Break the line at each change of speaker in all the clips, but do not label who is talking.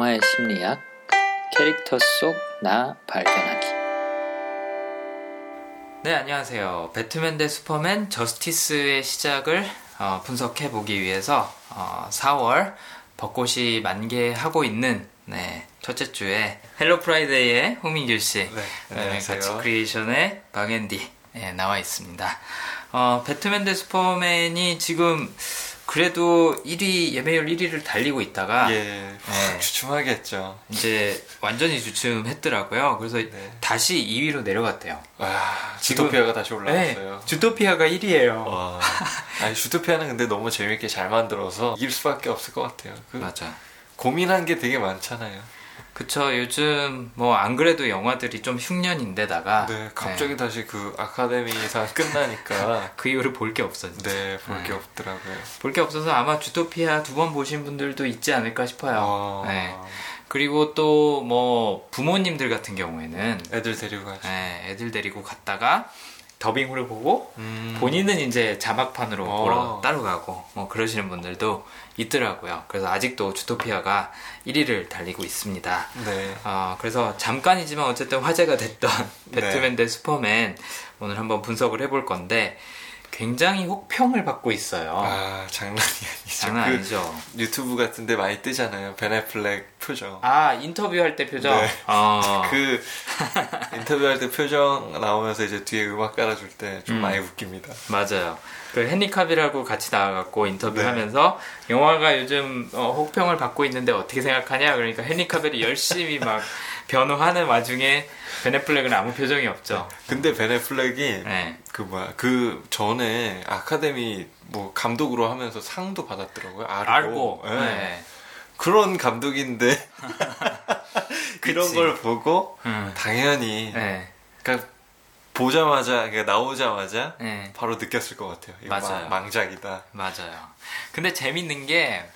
영화의 심리학, 캐릭터 속 나 발견하기. 네, 안녕하세요. 배트맨 대 슈퍼맨 저스티스의 시작을 어, 분석해 보기 위해서 어, 4월 벚꽃이 만개하고 있는 네, 첫째 주에 헬로 프라이데이의 홍민규 씨,
네,
네,
안녕하세요.
같이 크리에이션의 박앤디 네, 나와 있습니다. 어, 배트맨 대 슈퍼맨이 지금 그래도 1위 예매율 1위를 달리고 있다가
예,
네.
주춤하게 했죠.
이제 완전히 주춤했더라고요. 그래서
네.
다시 2위로 내려갔대요.
와,
지금-
주토피아가 다시 올라왔어요.
네, 주토피아가 1위예요.
와, 아니 주토피아는 근데 너무 재밌게 잘 만들어서 이길 수밖에 없을 것 같아요. 그
맞아.
고민한 게 되게 많잖아요.
그쵸. 요즘 뭐 안 그래도 영화들이 좀 흉년인데다가
네, 갑자기
네,
다시 그 아카데미상 끝나니까
그 이후로 볼 게 없어 진짜.
네, 볼게
네.
없더라고요.
볼 게 없어서 아마 주토피아 두 번 보신 분들도 있지 않을까 싶어요.
어,
네. 그리고 또 뭐 부모님들 같은 경우에는
애들 데리고 가죠.
네, 애들 데리고 갔다가 더빙으로 보고
음,
본인은 이제 자막판으로
어.
보러 따로 가고 뭐 그러시는 분들도 있더라고요. 그래서 아직도 주토피아가 1위를 달리고 있습니다.
네,
어, 그래서 잠깐이지만 어쨌든 화제가 됐던
네.
배트맨 대 슈퍼맨 오늘 한번 분석을 해볼 건데 굉장히 혹평을 받고 있어요.
아 장난이 아니죠.
장난
그
아니죠.
유튜브 같은데 많이 뜨잖아요. 베네플렉 표정.
아 인터뷰할 때 표정.
네.
어.
그 인터뷰할 때 표정 나오면서 이제 뒤에 음악 깔아줄 때좀
음.
많이 웃깁니다.
맞아요. 그 헨리 카빌하고 같이 나와갖고
네.
인터뷰하면서 영화가 요즘 어, 혹평을 받고 있는데 어떻게 생각하냐 그러니까 헨리 카빌이 열심히 막 변호하는 와중에 베네플렉은 아무 표정이 없죠.
근데 베네플렉이
네.
그 뭐야 그 전에 아카데미 뭐 감독으로 하면서 상도 받았더라고요. 알고.
알고.
예.
네.
그런 감독인데 그런. 걸 보고
음.
당연히
네.
그러니까 보자마자 그러니까 나오자마자
네.
바로 느꼈을 것 같아요. 이거
맞아요.
망- 망작이다.
맞아요. 근데 재밌는 게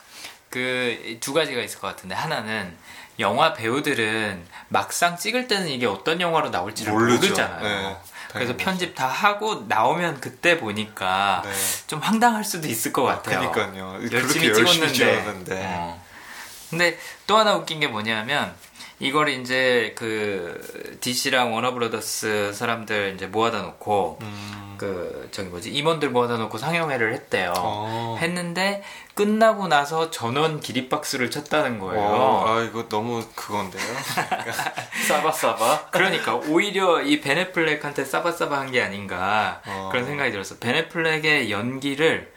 그 두 가지가 있을 것 같은데 하나는 영화 배우들은 막상 찍을 때는 이게 어떤 영화로 나올지를
모르죠.
모르잖아요.
네,
그래서. 편집 다 하고 나오면 그때 보니까
네.
좀 황당할 수도 있을 것 같아요.
그러니까요.
열심히
그렇게 열심히
찍었는데.
찍었는데.
어. 근데 또 하나 웃긴 게 뭐냐면 이걸 이제 그 DC랑 워너브라더스 사람들 이제 모아다 놓고
음.
그 저기 뭐지 임원들 모아다 놓고 상영회를 했대요.
어.
했는데 끝나고 나서 전원 기립박수를 쳤다는 거예요.
어, 아 이거 너무 그건데요. 싸바싸바.
그러니까 오히려 이 베네플렉한테 싸바싸바 한 게 아닌가
어.
그런 생각이 들었어. 베네플렉의 연기를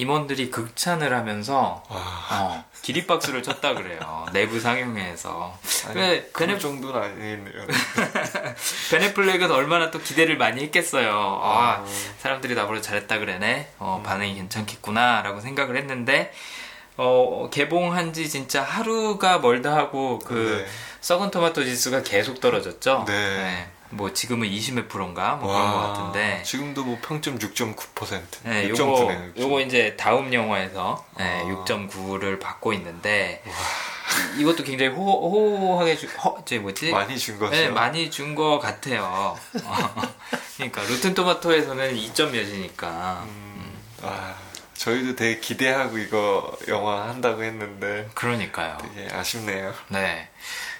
임원들이 극찬을 하면서
와.
어, 기립박수를 쳤다 그래요. 내부 상영회에서. 근데
그
베네,
정도는 아니네요.
베네플렉은 얼마나 또 기대를 많이 했겠어요. 아,
어.
사람들이 나보다 잘했다 그래네. 어, 반응이 괜찮겠구나라고 생각을 했는데 어, 개봉한 지 진짜 하루가 멀다 하고 그
네.
썩은 토마토 지수가 계속 떨어졌죠.
네.
뭐 지금은 20몇 프로인가 뭐 그런 것 같은데.
지금도 뭐 평점 6.9%.
네,
6.9네요.
요거 요거 이제 다음 영화에서 네,
아.
6.9를 받고 있는데 이- 이것도 굉장히 호, 호호하게 주, 허, 저 뭐지?
많이 준 거죠.
네, 많이 준것 같아요. 어, 그러니까 루튼 토마토에서는 2점 몇이니까.
음, 아, 저희도 되게 기대하고 이거 영화 한다고 했는데
그러니까요.
되게 아쉽네요.
네.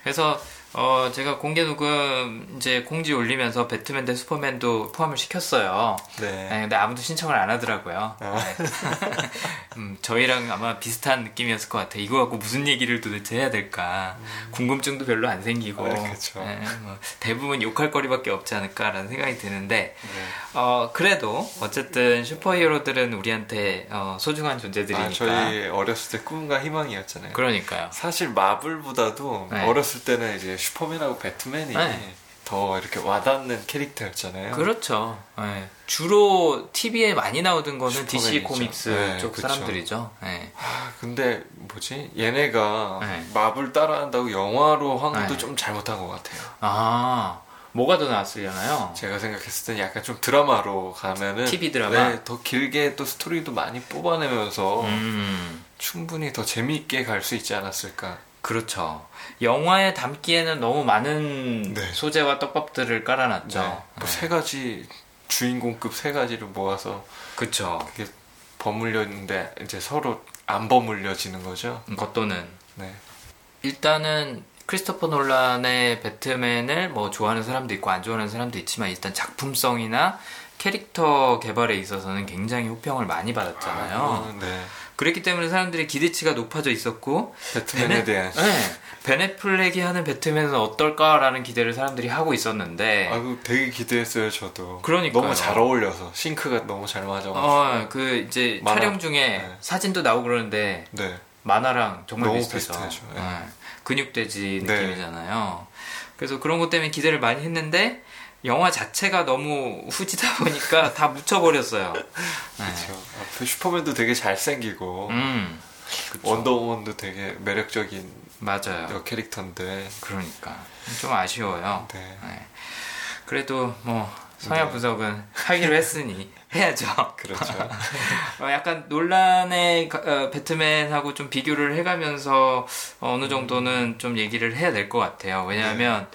그래서 어 제가 공개 녹음 이제 공지 올리면서 배트맨 대 슈퍼맨도 포함을 시켰어요.
네.
네, 근데 아무도 신청을 안 하더라고요.
아.
네. 음, 저희랑 아마 비슷한 느낌이었을 것 같아요. 이거 갖고 무슨 얘기를 도대체 해야 될까. 궁금증도 별로 안 생기고.
아, 그쵸.
네, 뭐 대부분 욕할 거리밖에 없지 않을까라는 생각이 드는데,
네.
어, 그래도 어쨌든 슈퍼히어로들은 우리한테 어, 소중한 존재들이니까.
아, 저희 어렸을 때 꿈과 희망이었잖아요.
그러니까요.
사실 마블보다도
네.
어렸을 때는 이제 슈퍼맨하고 배트맨이
네.
더 이렇게 와닿는 캐릭터였잖아요.
그렇죠. 네. 주로 TV에 많이 나오던 거는 DC. 코믹스
네,
쪽
그쵸.
사람들이죠. 네.
아, 근데 뭐지? 얘네가
네.
마블 따라한다고 영화로 한 것도
네.
좀 잘못한 것 같아요.
아, 뭐가 더 나왔으려나요?
제가 생각했을 때 약간 좀 드라마로 가면은
TV 드라마?
네, 더 길게 또 스토리도 많이 뽑아내면서
음.
충분히 더 재미있게 갈 수 있지 않았을까.
그렇죠. 영화에 담기에는 너무 많은
네.
소재와 떡밥들을 깔아놨죠.
네. 뭐세 가지 주인공급 세 가지를 모아서
그렇죠.
이게 버물려 있는데 이제 서로 안 버물려지는 거죠.
겉도는
네.
일단은 크리스토퍼 놀란의 배트맨을 뭐 좋아하는 사람도 있고 안 좋아하는 사람도 있지만 일단 작품성이나 캐릭터 개발에 있어서는 굉장히 호평을 많이 받았잖아요.
아, 네.
그랬기 때문에 사람들이 기대치가 높아져 있었고
배트맨에
베넷-
대한
네, 베넷플렉이 하는 배트맨은 어떨까라는 기대를 사람들이 하고 있었는데
아이고 되게 기대했어요 저도.
그러니까요.
너무 잘 어울려서 싱크가 너무 잘 맞아.
어, 그 이제
만화.
촬영 중에
네.
사진도 나오고 그러는데
네.
만화랑 정말. 비슷하죠.
네.
네. 근육돼지
네.
느낌이잖아요. 그래서 그런 것 때문에 기대를 많이 했는데 영화 자체가 너무 후지다 보니까 다 묻혀버렸어요. 네.
그렇죠. 앞에 슈퍼맨도 되게 잘생기고
음, 그쵸.
원더우먼도 되게 매력적인
맞아요.
여 캐릭터인데.
그러니까 좀 아쉬워요.
네.
네. 그래도 뭐 성향
네.
분석은 하기로 했으니 해야죠.
그렇죠.
어, 약간 놀란의 가- 어, 배트맨하고 좀 비교를 해가면서 어느 정도는 좀 얘기를 해야 될 것 같아요. 왜냐하면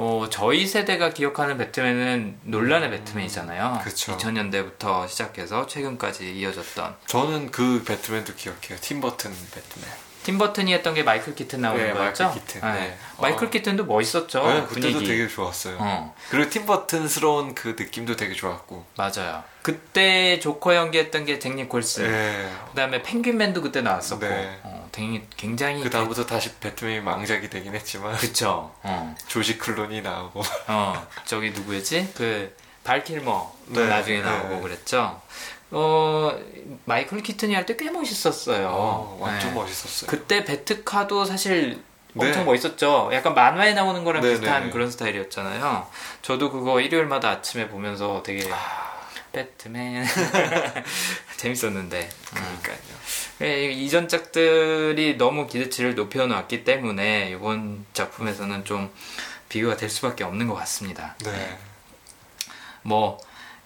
어, 저희 세대가 기억하는 배트맨은 놀란의 배트맨이잖아요.
그쵸.
2000년대부터 시작해서 최근까지 이어졌던
저는 그 배트맨도 기억해요. 팀 버튼 배트맨.
팀버튼이 했던 게 마이클 키튼 나오는
네,
거였죠?
마이클 키튼, 네.
마이클
어.
키튼도 멋있었죠.
네, 그때도
분위기.
되게 좋았어요.
어,
그리고 팀버튼스러운 그 느낌도 되게 좋았고.
맞아요. 그때 조커 연기했던 게 잭 니콜슨.
네.
그다음에 펭귄맨도 그때 나왔었고,
네.
어, 굉장히,
그 다음부터 다시 배트맨이 망작이 되긴 했지만
그쵸. 어.
조지 클론이 나오고
어, 저기 누구였지? 그, 발킬머. 도
네,
나중에
네.
나오고 그랬죠. 어, 마이클 키튼이 할 때 꽤 멋있었어요.
어, 완전
네.
멋있었어요.
그때 베트카도 사실 엄청
네.
멋있었죠. 약간 만화에 나오는 거랑
네,
비슷한
네.
그런 스타일이었잖아요. 저도 그거 일요일마다 아침에 보면서 되게
아.
배트맨 재밌었는데. 음.
그러니까요.
예, 이전 작들이 너무 기대치를 높여놨기 때문에 이번 작품에서는 좀 비교가 될 수밖에 없는 것 같습니다.
네.
뭐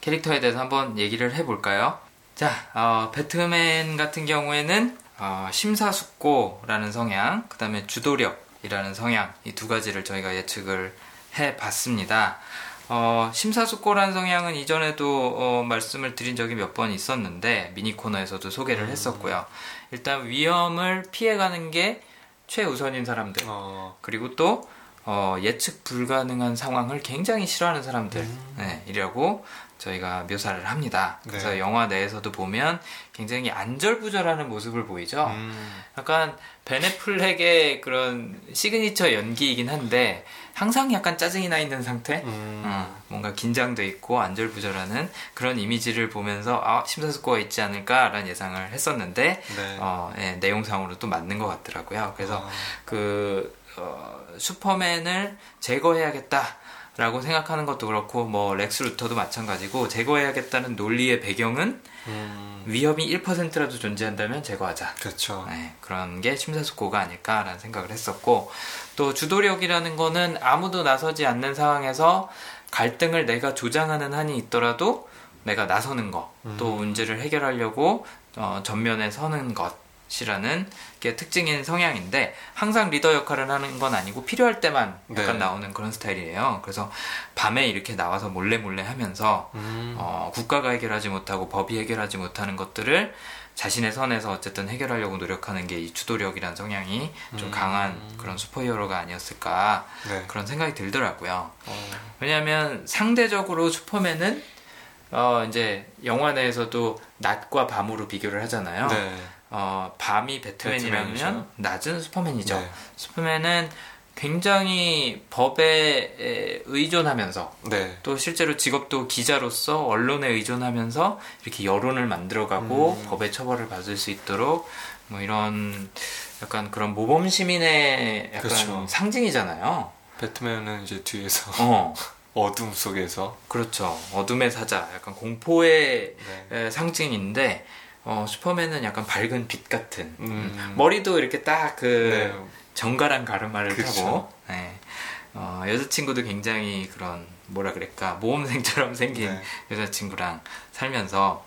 캐릭터에 대해서 한번 얘기를 해볼까요? 자, 어, 배트맨 같은 경우에는 어, 심사숙고라는 성향, 그 다음에 주도력이라는 성향 이 두 가지를 저희가 예측을 해봤습니다. 어, 심사숙고라는 성향은 이전에도 어, 말씀을 드린 적이 몇 번 있었는데 미니 코너에서도 소개를 했었고요. 일단 위험을 피해가는 게 최우선인 사람들.
어,
그리고 또 어, 예측 불가능한 상황을 굉장히 싫어하는 사람들 네, 이라고 저희가 묘사를 합니다. 그래서
네.
영화 내에서도 보면 굉장히 안절부절하는 모습을 보이죠.
음,
약간 벤 애플렉의 그런 시그니처 연기이긴 한데 항상 약간 짜증이 나 있는 상태.
음,
어, 뭔가 긴장돼 있고 안절부절하는 그런 이미지를 보면서 아 심사숙고가 있지 않을까라는 예상을 했었는데
네.
어, 예, 내용상으로 또 맞는 것 같더라고요. 그래서
어,
그 어, 슈퍼맨을 제거해야겠다 라고 생각하는 것도 그렇고 뭐 렉스 루터도 마찬가지고 제거해야겠다는 논리의 배경은
음,
위험이 1%라도 존재한다면 제거하자.
그렇죠.
네, 그런 게 심사숙고가 아닐까라는 생각을 했었고 또 주도력이라는 거는 아무도 나서지 않는 상황에서 갈등을 내가 조장하는 한이 있더라도 내가 나서는 것, 또 문제를 해결하려고 어, 전면에 서는 것 이라는 게 특징인 성향인데 항상 리더 역할을 하는 건 아니고 필요할 때만 약간
네.
나오는 그런 스타일이에요. 그래서 밤에 이렇게 나와서 몰래 몰래 하면서
음,
어, 국가가 해결하지 못하고 법이 해결하지 못하는 것들을 자신의 선에서 어쨌든 해결하려고 노력하는 게 이 주도력이란 성향이 좀
음.
강한 그런 슈퍼히어로가 아니었을까
네.
그런 생각이 들더라고요.
어,
왜냐하면 상대적으로 슈퍼맨은 어, 이제 영화 내에서도 낮과 밤으로 비교를 하잖아요.
네.
어, 밤이 배트맨이라면
배트맨이죠.
낮은 슈퍼맨이죠.
네.
슈퍼맨은 굉장히 법에 에, 의존하면서
네.
또 실제로 직업도 기자로서 언론에 의존하면서 이렇게 여론을 만들어가고
음.
법의 처벌을 받을 수 있도록 뭐 이런 약간 그런 모범 시민의 약간
그렇죠.
상징이잖아요.
배트맨은 이제 뒤에서
어,
어둠 속에서
그렇죠. 어둠의 사자, 약간 공포의
네.
에, 상징인데 어, 슈퍼맨은 약간 밝은 빛 같은
음.
머리도 이렇게 딱그
네.
정갈한 가르마를
그쵸.
타고 네. 어, 여자친구도 굉장히 그런 뭐라 그럴까 모험생처럼 생긴
네.
여자친구랑 살면서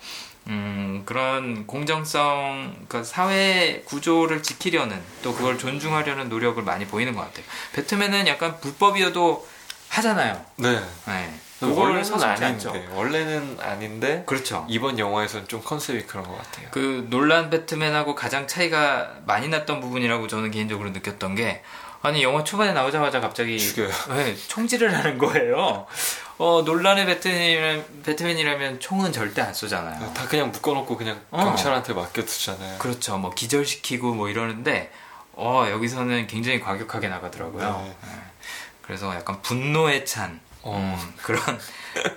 음, 그런 공정성, 그 사회 구조를 지키려는 또 그걸 존중하려는 노력을 많이 보이는 것 같아요. 배트맨은 약간 불법이어도 하잖아요.
네.
네. 서슴지
아닌데
않죠.
원래는 아닌데
그렇죠.
이번 영화에서는 좀 컨셉이 그런 것 같아요.
그 놀란 배트맨하고 가장 차이가 많이 났던 부분이라고 저는 개인적으로 느꼈던 게 아니 영화 초반에 나오자마자 갑자기
죽여요.
네, 총질을 하는 거예요. 어 논란의 배트맨이라면, 배트맨이라면 총은 절대 안 쏘잖아요.
다 그냥 묶어놓고 그냥
어.
경찰한테 맡겨두잖아요.
그렇죠. 뭐 기절시키고 뭐 이러는데 어 여기서는 굉장히 과격하게 나가더라고요.
네.
네. 그래서 약간 분노에 찬
어.
음, 그런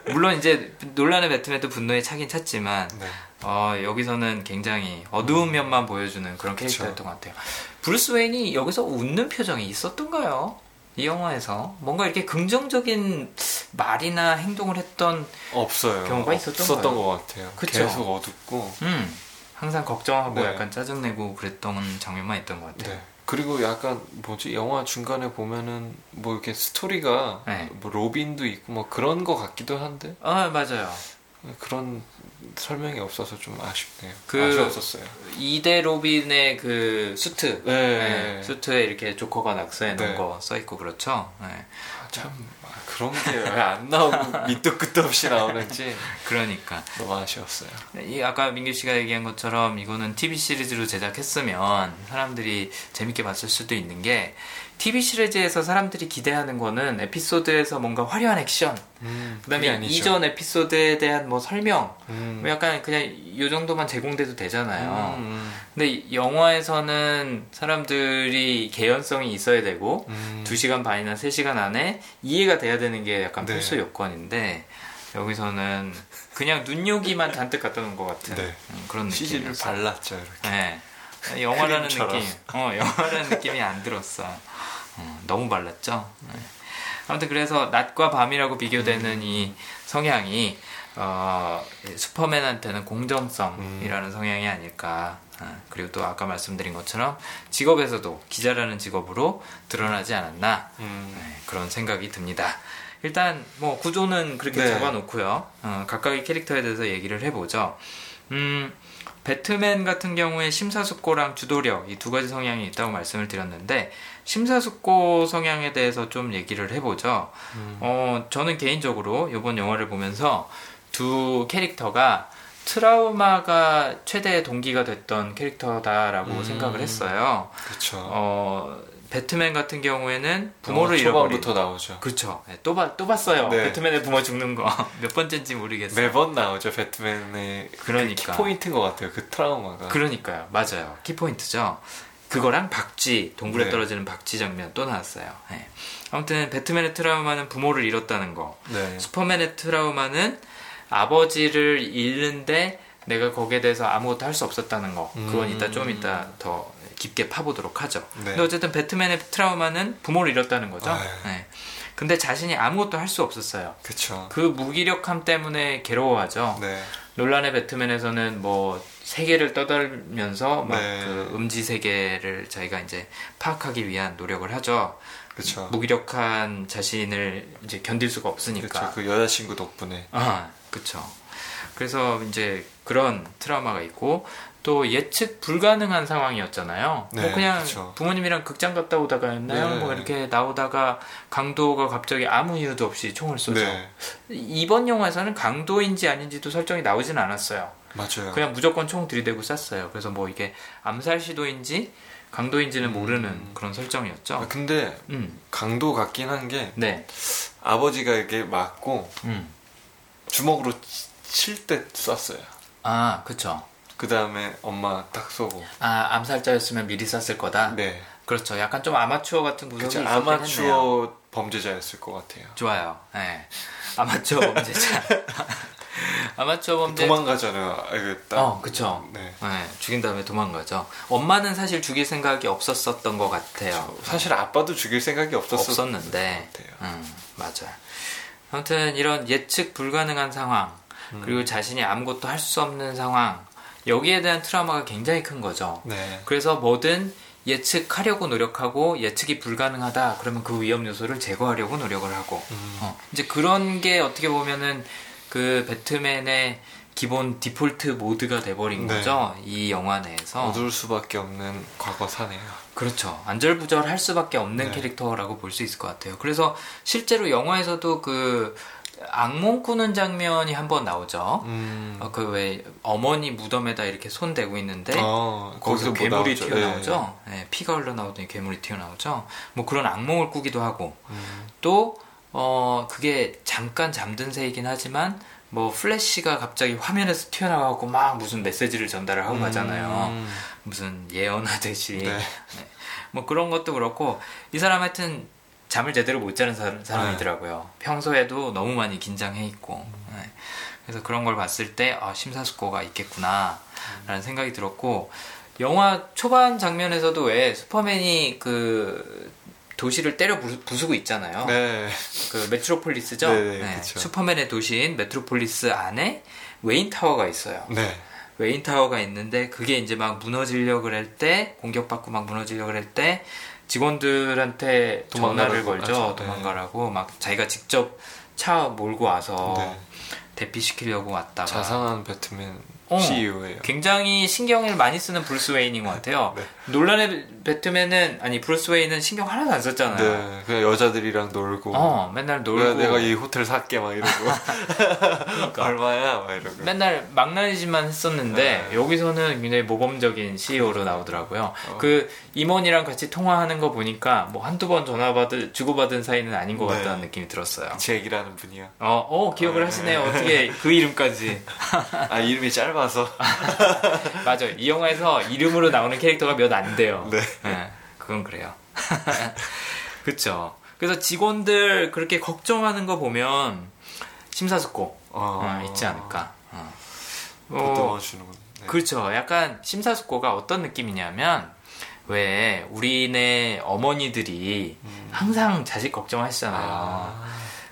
물론 이제 놀란의 배트맨도 분노에 차긴 찼지만
네.
어, 여기서는 굉장히 어두운 면만 보여주는 그런 캐릭터였던 것 같아요. 브루스 웨인이 여기서 웃는 표정이 있었던가요? 이 영화에서 뭔가 이렇게 긍정적인 말이나 행동을 했던
없어요.
경우가 있었던
없었던. 것 같아요.
그쵸?
계속 어둡고.
음 항상 걱정하고
네.
약간 짜증내고 그랬던 장면만 있던 것 같아요.
네. 그리고 약간 뭐지 영화 중간에 보면은 뭐 이렇게 스토리가
네.
뭐 로빈도 있고 뭐 그런 거 같기도 한데
아 맞아요.
그런 설명이 없어서 좀 아쉽네요.
그-
아쉬웠었어요.
이대 로빈의 그 수트,
네.
네, 수트에 이렇게 조커가 낙서해 놓은
네.
거써 있고 그렇죠. 네.
아, 참 아, 그런 게 왜 안 나오고 밑도 끝도 없이 나오는지
그러니까
너무 아쉬웠어요.
이 아까 민규 씨가 얘기한 것처럼 이거는 TV 시리즈로 제작했으면 사람들이 재밌게 봤을 수도 있는 게 TV 시리즈에서 사람들이 기대하는 거는 에피소드에서 뭔가 화려한 액션,
음,
그다음에. 이전 에피소드에 대한 뭐 설명,
음.
뭐 약간 그냥 이 정도만 제공돼도 되잖아요.
음,
근데 이 영화에서는 사람들이 개연성이 있어야 되고
음.
2시간 반이나 3시간 안에 이해가 돼야 되는 게 약간
네.
필수 요건인데 여기서는 그냥 눈요기만 잔뜩 갖다 놓은 것 같은
네.
음, 그런
CG를
느낌이었어요.
발랐죠 이렇게.
네. 영화라는. 느낌, 어, 영화라는 느낌이 안 들었어. 어, 너무 발랐죠. 네. 아무튼 그래서 낮과 밤이라고 비교되는 이 성향이 어, 슈퍼맨한테는 공정성이라는 성향이 아닐까. 어, 그리고 또 아까 말씀드린 것처럼 직업에서도 기자라는 직업으로 드러나지 않았나
음.
네, 그런 생각이 듭니다. 일단 뭐 구조는 그렇게
네.
잡아놓고요. 어, 각각의 캐릭터에 대해서 얘기를 해보죠. 음, 배트맨 같은 경우에 심사숙고랑 주도력 이 두 가지 성향이 있다고 말씀을 드렸는데 심사숙고 성향에 대해서 좀 얘기를 해보죠.
음.
어, 저는 개인적으로 이번 영화를 보면서 두 캐릭터가 트라우마가 최대의 동기가 됐던 캐릭터다라고
음.
생각을 했어요.
그렇죠.
어, 배트맨 같은 경우에는 부모를
영화
잃어버린
초반부터 나오죠.
그쵸. 네, 또, 봐, 또 봤어요.
네.
배트맨의 부모 죽는 거. 몇 번째인지 모르겠어요.
매번 나오죠 배트맨의
그러니까.
그 키포인트인 것 같아요 그 트라우마가
그러니까요. 맞아요. 키포인트죠. 그거랑 박쥐, 동굴에
네.
떨어지는 박쥐 장면 또 나왔어요. 네. 아무튼 배트맨의 트라우마는 부모를 잃었다는 거.
네.
슈퍼맨의 트라우마는 아버지를 잃는데 내가 거기에 대해서 아무것도 할 수 없었다는 거. 그건
음.
이따 좀 이따 더 깊게 파보도록 하죠.
네.
근데 어쨌든 배트맨의 트라우마는 부모를 잃었다는 거죠.
아유.
네. 근데 자신이 아무것도 할 수 없었어요.
그쵸
그 무기력함 때문에 괴로워하죠.
네.
논란의 배트맨에서는 뭐 세계를 떠돌면서 막
네.
그 음지 세계를 자기가 이제 파악하기 위한 노력을 하죠.
그쵸
무기력한 자신을 이제 견딜 수가 없으니까.
그쵸 그 여자친구 덕분에
아, 그쵸. 그래서 이제 그런 트라우마가 있고 또 예측 불가능한 상황이었잖아요.
네,
뭐 그냥
그쵸.
부모님이랑 극장 갔다 오다가였나요?
네.
뭐 이렇게 나오다가 강도가 갑자기 아무 이유도 없이 총을 쏘죠.
네
이번 영화에서는 강도인지 아닌지도 설정이 나오진 않았어요.
맞아요
그냥 무조건 총 들이대고 쐈어요. 그래서 뭐 이게 암살 시도인지 강도인지는 모르는 그런 설정이었죠.
아, 근데
음,
강도 같긴 한게
네,
아버지가 이렇게 맞고
음,
주먹으로 칠 때 쐈어요
아, 그쵸.
그 다음에 엄마 딱 쏘고
아, 암살자였으면 미리 쐈을 거다.
네
그렇죠. 약간 좀 아마추어 같은 구석이
그쵸
있었긴.
아마추어 범죄자였을 것 같아요
좋아요. 네. 아마추어 범죄자. 아마추어 범죄.
도망가잖아요 아, 이거 딱
어, 그쵸.
네.
네, 죽인 다음에 도망가죠. 엄마는 사실 죽일 생각이 없었었던 것 같아요.
사실 아빠도 죽일 생각이 같아요.
음, 맞아요. 아무튼 이런 예측 불가능한 상황,
음.
그리고 자신이 아무것도 할 수 없는 상황, 여기에 대한 트라우마가 굉장히 큰 거죠.
네.
그래서 뭐든 예측하려고 노력하고 예측이 불가능하다 그러면 그 위험 요소를 제거하려고 노력을 하고
음.
어, 이제 그런 게 어떻게 보면은 그 배트맨의 기본 디폴트 모드가 돼버린
네.
거죠. 이 영화 내에서.
어두울 수밖에 없는 과거사네요.
그렇죠. 안절부절할 수밖에 없는
네.
캐릭터라고 볼 수 있을 것 같아요. 그래서 실제로 영화에서도 그 악몽 꾸는 장면이 한 번 나오죠.
음.
어, 그왜 어머니 무덤에다 이렇게 손 대고 있는데
어,
거기서
뭐
괴물이
나오죠.
튀어나오죠. 네, 피가 흘러나오더니 괴물이 튀어나오죠. 뭐 그런 악몽을 꾸기도 하고
네. 음.
또 어, 그게 잠깐 잠든 새이긴 하지만 뭐 플래시가 갑자기 화면에서 튀어나와고 막 무슨 메시지를 전달을 하고 가잖아요.
음.
무슨 예언하듯이
네.
뭐 그런 것도 그렇고 이 사람 하여튼 잠을 제대로 못 자는 사, 사람 이더라고요. 평소에도 너무 많이 긴장해 있고 네. 그래서 그런 걸 봤을 때 아, 심사숙고가 있겠구나라는 생각이 들었고 영화 초반 장면에서도 왜 슈퍼맨이 그 도시를 때려 부- 부수고 있잖아요.
네.
그 메트로폴리스죠.
네,
네,
그쵸.
슈퍼맨의 도시인 메트로폴리스 안에 웨인 타워가 있어요.
네.
웨인 타워가 있는데 그게 이제 막 무너지려고 그럴 때 공격받고 막 무너지려고 그럴 때 직원들한테
도망가라고
걸죠.
네.
도망가라고 막 자기가 직접 차 몰고 와서
네.
대피시키려고 왔다가
자상한 배트맨
어.
CEO예요.
굉장히 신경을 많이 쓰는 브루스 웨인인 것 같아요
네.
놀란의 배트맨은 아니 브루스 웨인은 신경 하나도 안 썼잖아요
네. 그냥 여자들이랑 놀고.
어 맨날 놀고
왜 내가 이 호텔 살게 막 이러고. 얼마야? 막 이러고.
맨날 망나니짓만 했었는데
네.
여기서는 굉장히 모범적인 CEO로 나오더라고요.
어.
그 임원이랑 같이 통화하는 거 보니까 뭐 한두 번 전화 받을 주고받은 사이는 아닌 것
네.
같다는 느낌이 들었어요.
제 얘기라는 분이야.
어, 어 기억을
네.
하시네요. 어떻게 그 이름까지.
아 이름이 짧아 서.
맞아. 이 영화에서 이름으로 나오는 캐릭터가 몇 안 돼요.
네.
네, 그건 그래요. 그쵸. 그래서 직원들 그렇게 걱정하는 거 보면 심사숙고
어,
어, 있지 않을까. 어.
보듬어 주는군. 네.
그렇죠. 약간 심사숙고가 어떤 느낌이냐면 왜 우리네 어머니들이
음.
항상 자식 걱정하시잖아요.
아,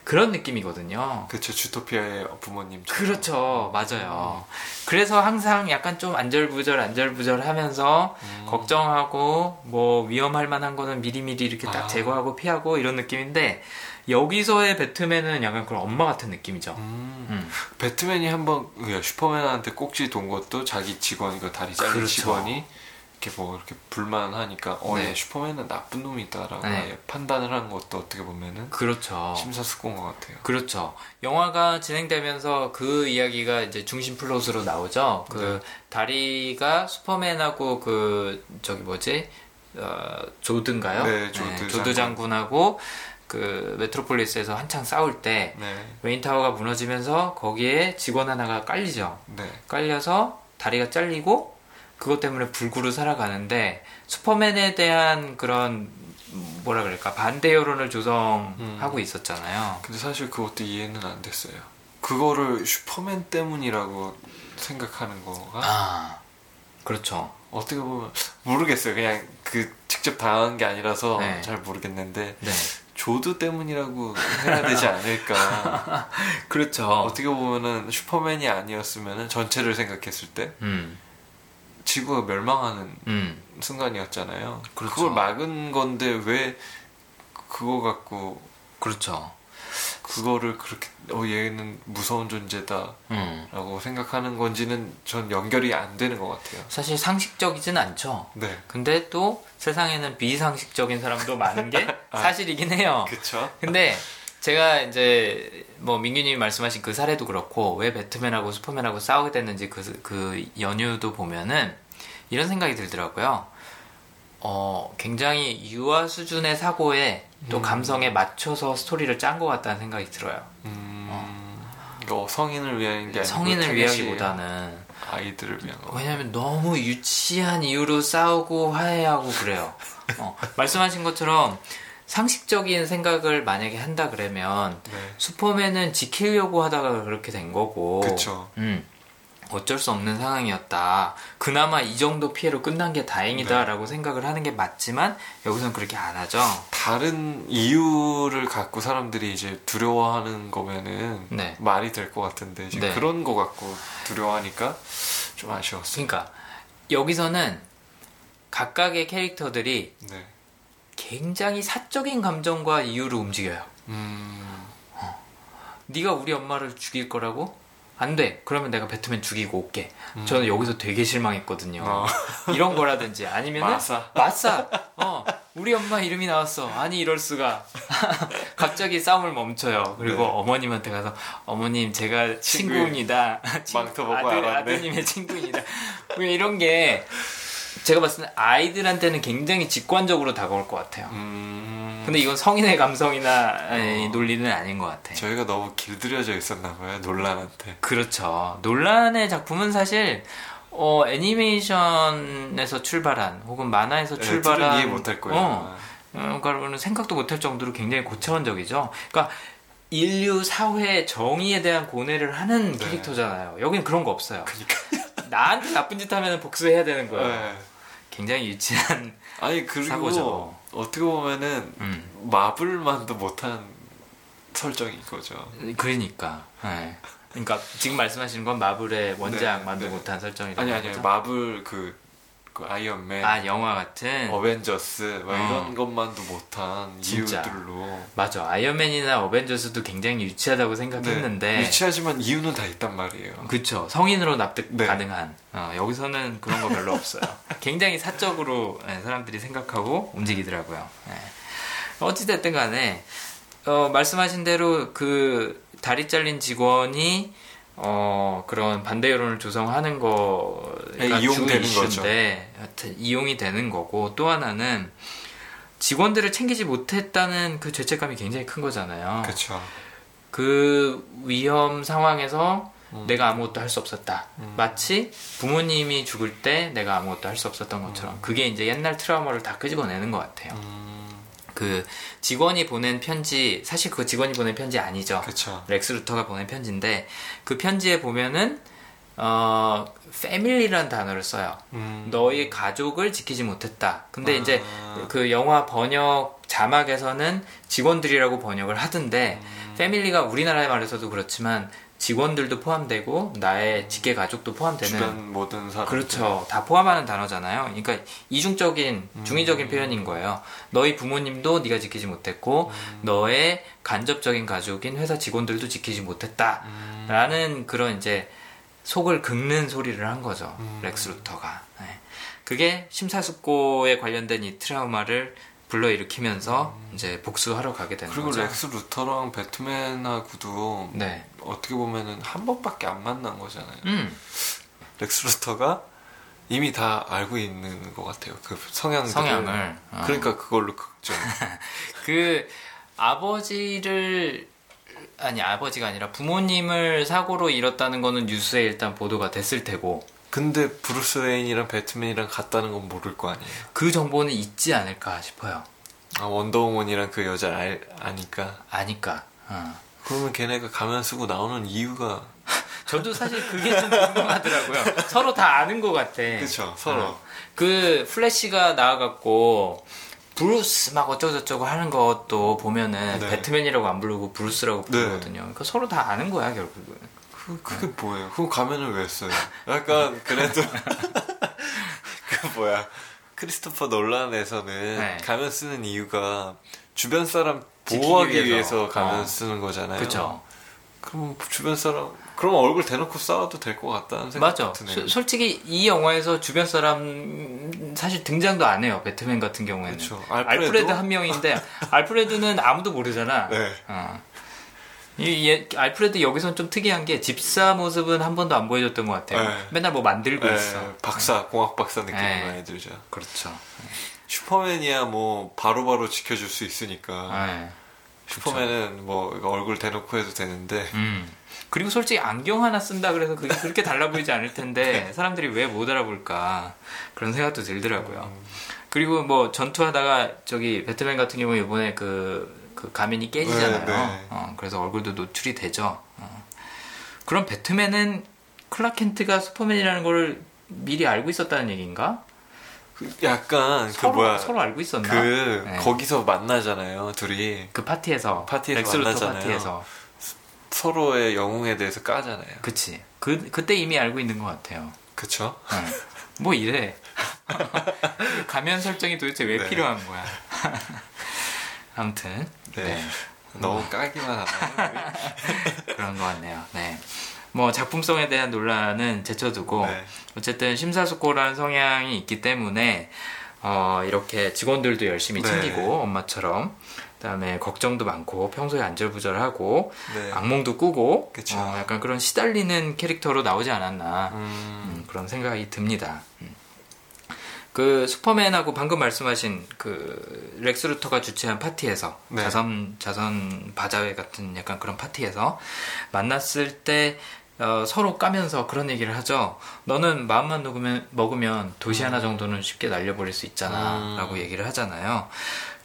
그런 느낌이거든요.
그쵸 주토피아의 부모님.
그렇죠. 맞아요. 그래서 항상 약간 좀 안절부절 안절부절 하면서
음.
걱정하고 뭐 위험할 만한 거는 미리미리 이렇게 딱
아.
제거하고 피하고 이런 느낌인데 여기서의 배트맨은 약간 그런 엄마 같은 느낌이죠.
음.
음.
배트맨이 한번 그 슈퍼맨한테 꼭지 돈 것도 자기 직원 그 다리 잘린
그렇죠.
직원이 이렇게 뭐 이렇게 불만하니까 어,
네.
얘 슈퍼맨은 나쁜 놈이다라고
네.
판단을 하는 것도 어떻게 보면은
그렇죠.
심사숙고인 것 같아요.
그렇죠. 영화가 진행되면서 그 이야기가 이제 중심 플롯으로 나오죠. 그 다리가 슈퍼맨하고 그 저기 뭐지 어, 조드인가요?
네, 조드
조드 장군하고 그 메트로폴리스에서 한창 싸울 때
네,
웨인 타워가 무너지면서 거기에 직원 하나가 깔리죠.
네,
깔려서 다리가 잘리고 그것 때문에 불구로 살아가는데 슈퍼맨에 대한 그런 뭐라 그럴까 반대 여론을 조성하고
음.
있었잖아요.
근데 사실 그것도 이해는 안 됐어요. 그거를 슈퍼맨 때문이라고 생각하는 거가
아, 그렇죠.
어떻게 보면 모르겠어요. 그냥 그 직접 당한 게 아니라서
네.
잘 모르겠는데
네.
조드 때문이라고 해야 되지 않을까.
그렇죠.
어떻게 보면은 슈퍼맨이 아니었으면은 전체를 생각했을 때
음,
지구가 멸망하는
음,
순간이었잖아요.
그렇죠.
그걸 막은 건데 왜 그거 갖고
그렇죠.
그거를 그렇게 어 얘는 무서운 존재다라고
음.
생각하는 건지는 전 연결이 안 되는 것 같아요.
사실 상식적이진 않죠.
네.
근데 또 세상에는 비상식적인 사람도 많은 게
아.
사실이긴 해요.
그쵸?
근데 제가 이제 뭐 민규님이 말씀하신 그 사례도 그렇고 왜 배트맨하고 슈퍼맨하고 싸우게 됐는지 그, 그 연유도 보면은 이런 생각이 들더라고요. 어, 굉장히 유아 수준의 사고에 또
음.
감성에 맞춰서 스토리를 짠 것 같다는 생각이 들어요.
음, 이거 성인을 위한 게 아니고
성인을. 위하기보다는
아이들을 위한 거.
왜냐면 너무 유치한 이유로 싸우고 화해하고 그래요. 어, 말씀하신 것처럼 상식적인 생각을 만약에 한다 그러면
네.
슈퍼맨은 지키려고 하다가 그렇게 된 거고.
그쵸.
음. 어쩔 수 없는 상황이었다. 그나마 이 정도 피해로 끝난 게 다행이다라고 생각을 하는 게 맞지만 여기서는 그렇게 안 하죠.
다른 이유를 갖고 사람들이 이제 두려워하는 거면은
네.
말이 될 것 같은데 이제
네.
그런 거 갖고 두려워하니까 좀 아쉬웠어요.
그러니까 여기서는 각각의 캐릭터들이
네.
굉장히 사적인 감정과 이유로 움직여요.
음,
네가 우리 엄마를 죽일 거라고? 안 돼. 그러면 내가 배트맨 죽이고 올게. 저는 여기서 되게 실망했거든요.
음. 어.
이런 거라든지 아니면은
마사.
마사. 어, 우리 엄마 이름이 나왔어. 아니 이럴 수가. 갑자기 싸움을 멈춰요. 그리고
네.
어머님한테 가서 어머님 제가. 친구입니다.
보고
아들,
알았네.
아드님의 친구입니다. 뭐 이런 게 제가 봤을 때 아이들한테는 굉장히 직관적으로 다가올 것 같아요.
음.
근데 이건 성인의 감성이나 이
어.
논리는 아닌 것 같아요.
저희가 너무 길들여져 있었나 봐요 논란한테.
그렇죠. 논란의 작품은 사실 어, 애니메이션에서 출발한 혹은 만화에서
애들은
출발한
이해 못할 거예요.
어, 어, 그러니까 생각도 못할 정도로 굉장히 고차원적이죠. 그러니까 인류 사회 정의에 대한 고뇌를 하는
네.
캐릭터잖아요. 여기는 그런 거 없어요.
그러니까.
나한테 나쁜 짓 하면 복수해야 되는 거예요.
네.
굉장히 유치한
아니 그리고
사고죠.
어떻게 보면은
음.
마블만도 못한 설정인 거죠.
그러니까. 네. 그러니까 지금 말씀하시는 건 마블의 원작만도
네, 네.
못한 설정이라고
아니 아니
거죠?
마블 그, 그 아이언맨,
아 영화 같은
어벤져스 막
어.
이런 것만도 못한
진짜.
이유들로
맞아 아이언맨이나 어벤져스도 굉장히 유치하다고 생각했는데
네, 유치하지만 이유는 다 있단 말이에요.
그쵸 성인으로 납득
네.
가능한 어, 여기서는 그런 거 별로 없어요 굉장히 사적으로 예, 사람들이 생각하고 움직이더라고요 예. 어찌됐든 간에 어, 말씀하신 대로 그 다리 잘린 직원이 어, 그런 반대 여론을 조성하는 거가
네,
주
이용되는
이슈인데 하여튼 이용이 되는 거고 또 하나는 직원들을 챙기지 못했다는 그 죄책감이 굉장히 큰 거잖아요.
그렇죠.
그 위험 상황에서
음.
내가 아무것도 할 수 없었다.
음.
마치 부모님이 죽을 때 내가 아무것도 할 수 없었던 것처럼 그게 이제 옛날 트라우마를 다 끄집어내는 것 같아요.
음,
그 직원이 보낸 편지 사실 그 직원이 보낸 편지 아니죠.
그렇죠.
렉스 루터가 보낸 편지인데 그 편지에 보면은 어 패밀리라는 단어를 써요.
음.
너의 가족을 지키지 못했다. 근데
아.
이제 그 영화 번역 자막에서는 직원들이라고 번역을 하던데
음.
패밀리가 우리나라의 말에서도 그렇지만 직원들도 포함되고 나의 직계 가족도 포함되는
주변 모든 사람
그렇죠. 다 포함하는 단어잖아요. 그러니까 이중적인
음.
중의적인 표현인 거예요. 너희 부모님도 네가 지키지 못했고
음.
너의 간접적인 가족인 회사 직원들도 지키지 못했다.
음.
라는 그런 이제 속을 긁는 소리를 한 거죠.
음.
렉스 루터가. 네. 그게 심사숙고에 관련된 이 트라우마를 불러일으키면서 이제 복수하러 가게 되는
음. 그리고
거죠.
렉스 루터랑 배트맨하고도
네.
어떻게 보면은 한 번밖에 안 만난 거잖아요.
음.
렉스 루터가 이미 다 알고 있는 것 같아요. 그 성향들을.
성향을. 어.
그러니까 그걸로 긁죠.
그 아버지를 아니 아버지가 아니라 부모님을 사고로 잃었다는 거는 뉴스에 일단 보도가 됐을 테고
근데 브루스 웨인이랑 배트맨이랑 같다는 건 모를 거 아니에요.
그 정보는 있지 않을까 싶어요.
아, 원더우먼이랑 그 여자 알, 아니까.
아니까. 어.
그러면 걔네가 가면 쓰고 나오는 이유가.
저도 사실 그게 좀 궁금하더라고요. 서로 다 아는 것 같아.
그쵸, 서로.
어. 그 플래시가 나와갖고 브루스 막 어쩌고저쩌고 하는 것도 보면은
네.
배트맨이라고 안 부르고 브루스라고
네.
부르거든요. 그러니까 서로 다 아는 거야 결국은.
그, 그게 뭐예요? 그럼 가면을 왜 써요? 약간, 그래도. 그 뭐야. 크리스토퍼 논란에서는
네.
가면 쓰는 이유가 주변 사람 보호하기
위해서.
위해서 가면
어.
쓰는 거잖아요.
그렇죠.
그럼 주변 사람, 그럼 얼굴 대놓고 싸워도 될 것 같다는 생각
맞아.
드네요.
소- 솔직히 이 영화에서 주변 사람 사실 등장도 안 해요. 배트맨 같은 경우에는.
그렇죠.
알프레드,
알프레도?
한 명인데 알프레드는 아무도 모르잖아.
네.
어. 이 얘- 알프레드 여기선 좀 특이한 게 집사 모습은 한 번도 안 보여줬던 것 같아요.
네.
맨날 뭐 만들고
네,
있어.
박사, 공학 박사 느낌이
네.
많이 들죠.
그렇죠.
슈퍼맨이야 뭐 바로바로 지켜줄 수 있으니까
네.
슈퍼맨은 뭐 얼굴 대놓고 해도 되는데
음. 그리고 솔직히 안경 하나 쓴다 그래서 그게 그렇게 달라 보이지 않을 텐데 사람들이 왜 못 알아볼까 그런 생각도 들더라고요. 그리고 뭐 전투하다가 저기 배트맨 같은 경우 이번에 그, 그 가면이 깨지잖아요.
네, 네.
어, 그래서 얼굴도 노출이 되죠. 어. 그럼 배트맨은 클라켄트가 슈퍼맨이라는 걸 미리 알고 있었다는 얘기인가?
그 약간 그
서로,
뭐야
서로 알고 있었나?
그
네.
거기서 만나잖아요 둘이
그 파티에서
파티에서 만나잖아요.
파티에서
서로의 영웅에 대해서 까잖아요
그치 그 그때 이미 알고 있는 것 같아요.
그쵸?
응. 뭐 이래. 가면 설정이 도대체 왜
네.
필요한 거야. 아무튼
네.
네.
너무 까기만 하나요?
그런 것 같네요. 네. 뭐 작품성에 대한 논란은 제쳐두고
네.
어쨌든 심사숙고라는 성향이 있기 때문에 어, 이렇게 직원들도 열심히
네.
챙기고 엄마처럼 그다음에 걱정도 많고 평소에 안절부절하고
네.
악몽도 꾸고. 어, 약간 그런 시달리는 캐릭터로 나오지 않았나
음,
음, 그런 생각이 듭니다. 음. 그 슈퍼맨하고 방금 말씀하신 그 렉스 루터가 주최한 파티에서
네.
자선 자선 바자회 같은 약간 그런 파티에서 만났을 때 어, 서로 까면서 그런 얘기를 하죠. 너는 마음만 먹으면, 먹으면 도시 하나 정도는 쉽게 날려버릴 수 있잖아.
음.
라고 얘기를 하잖아요.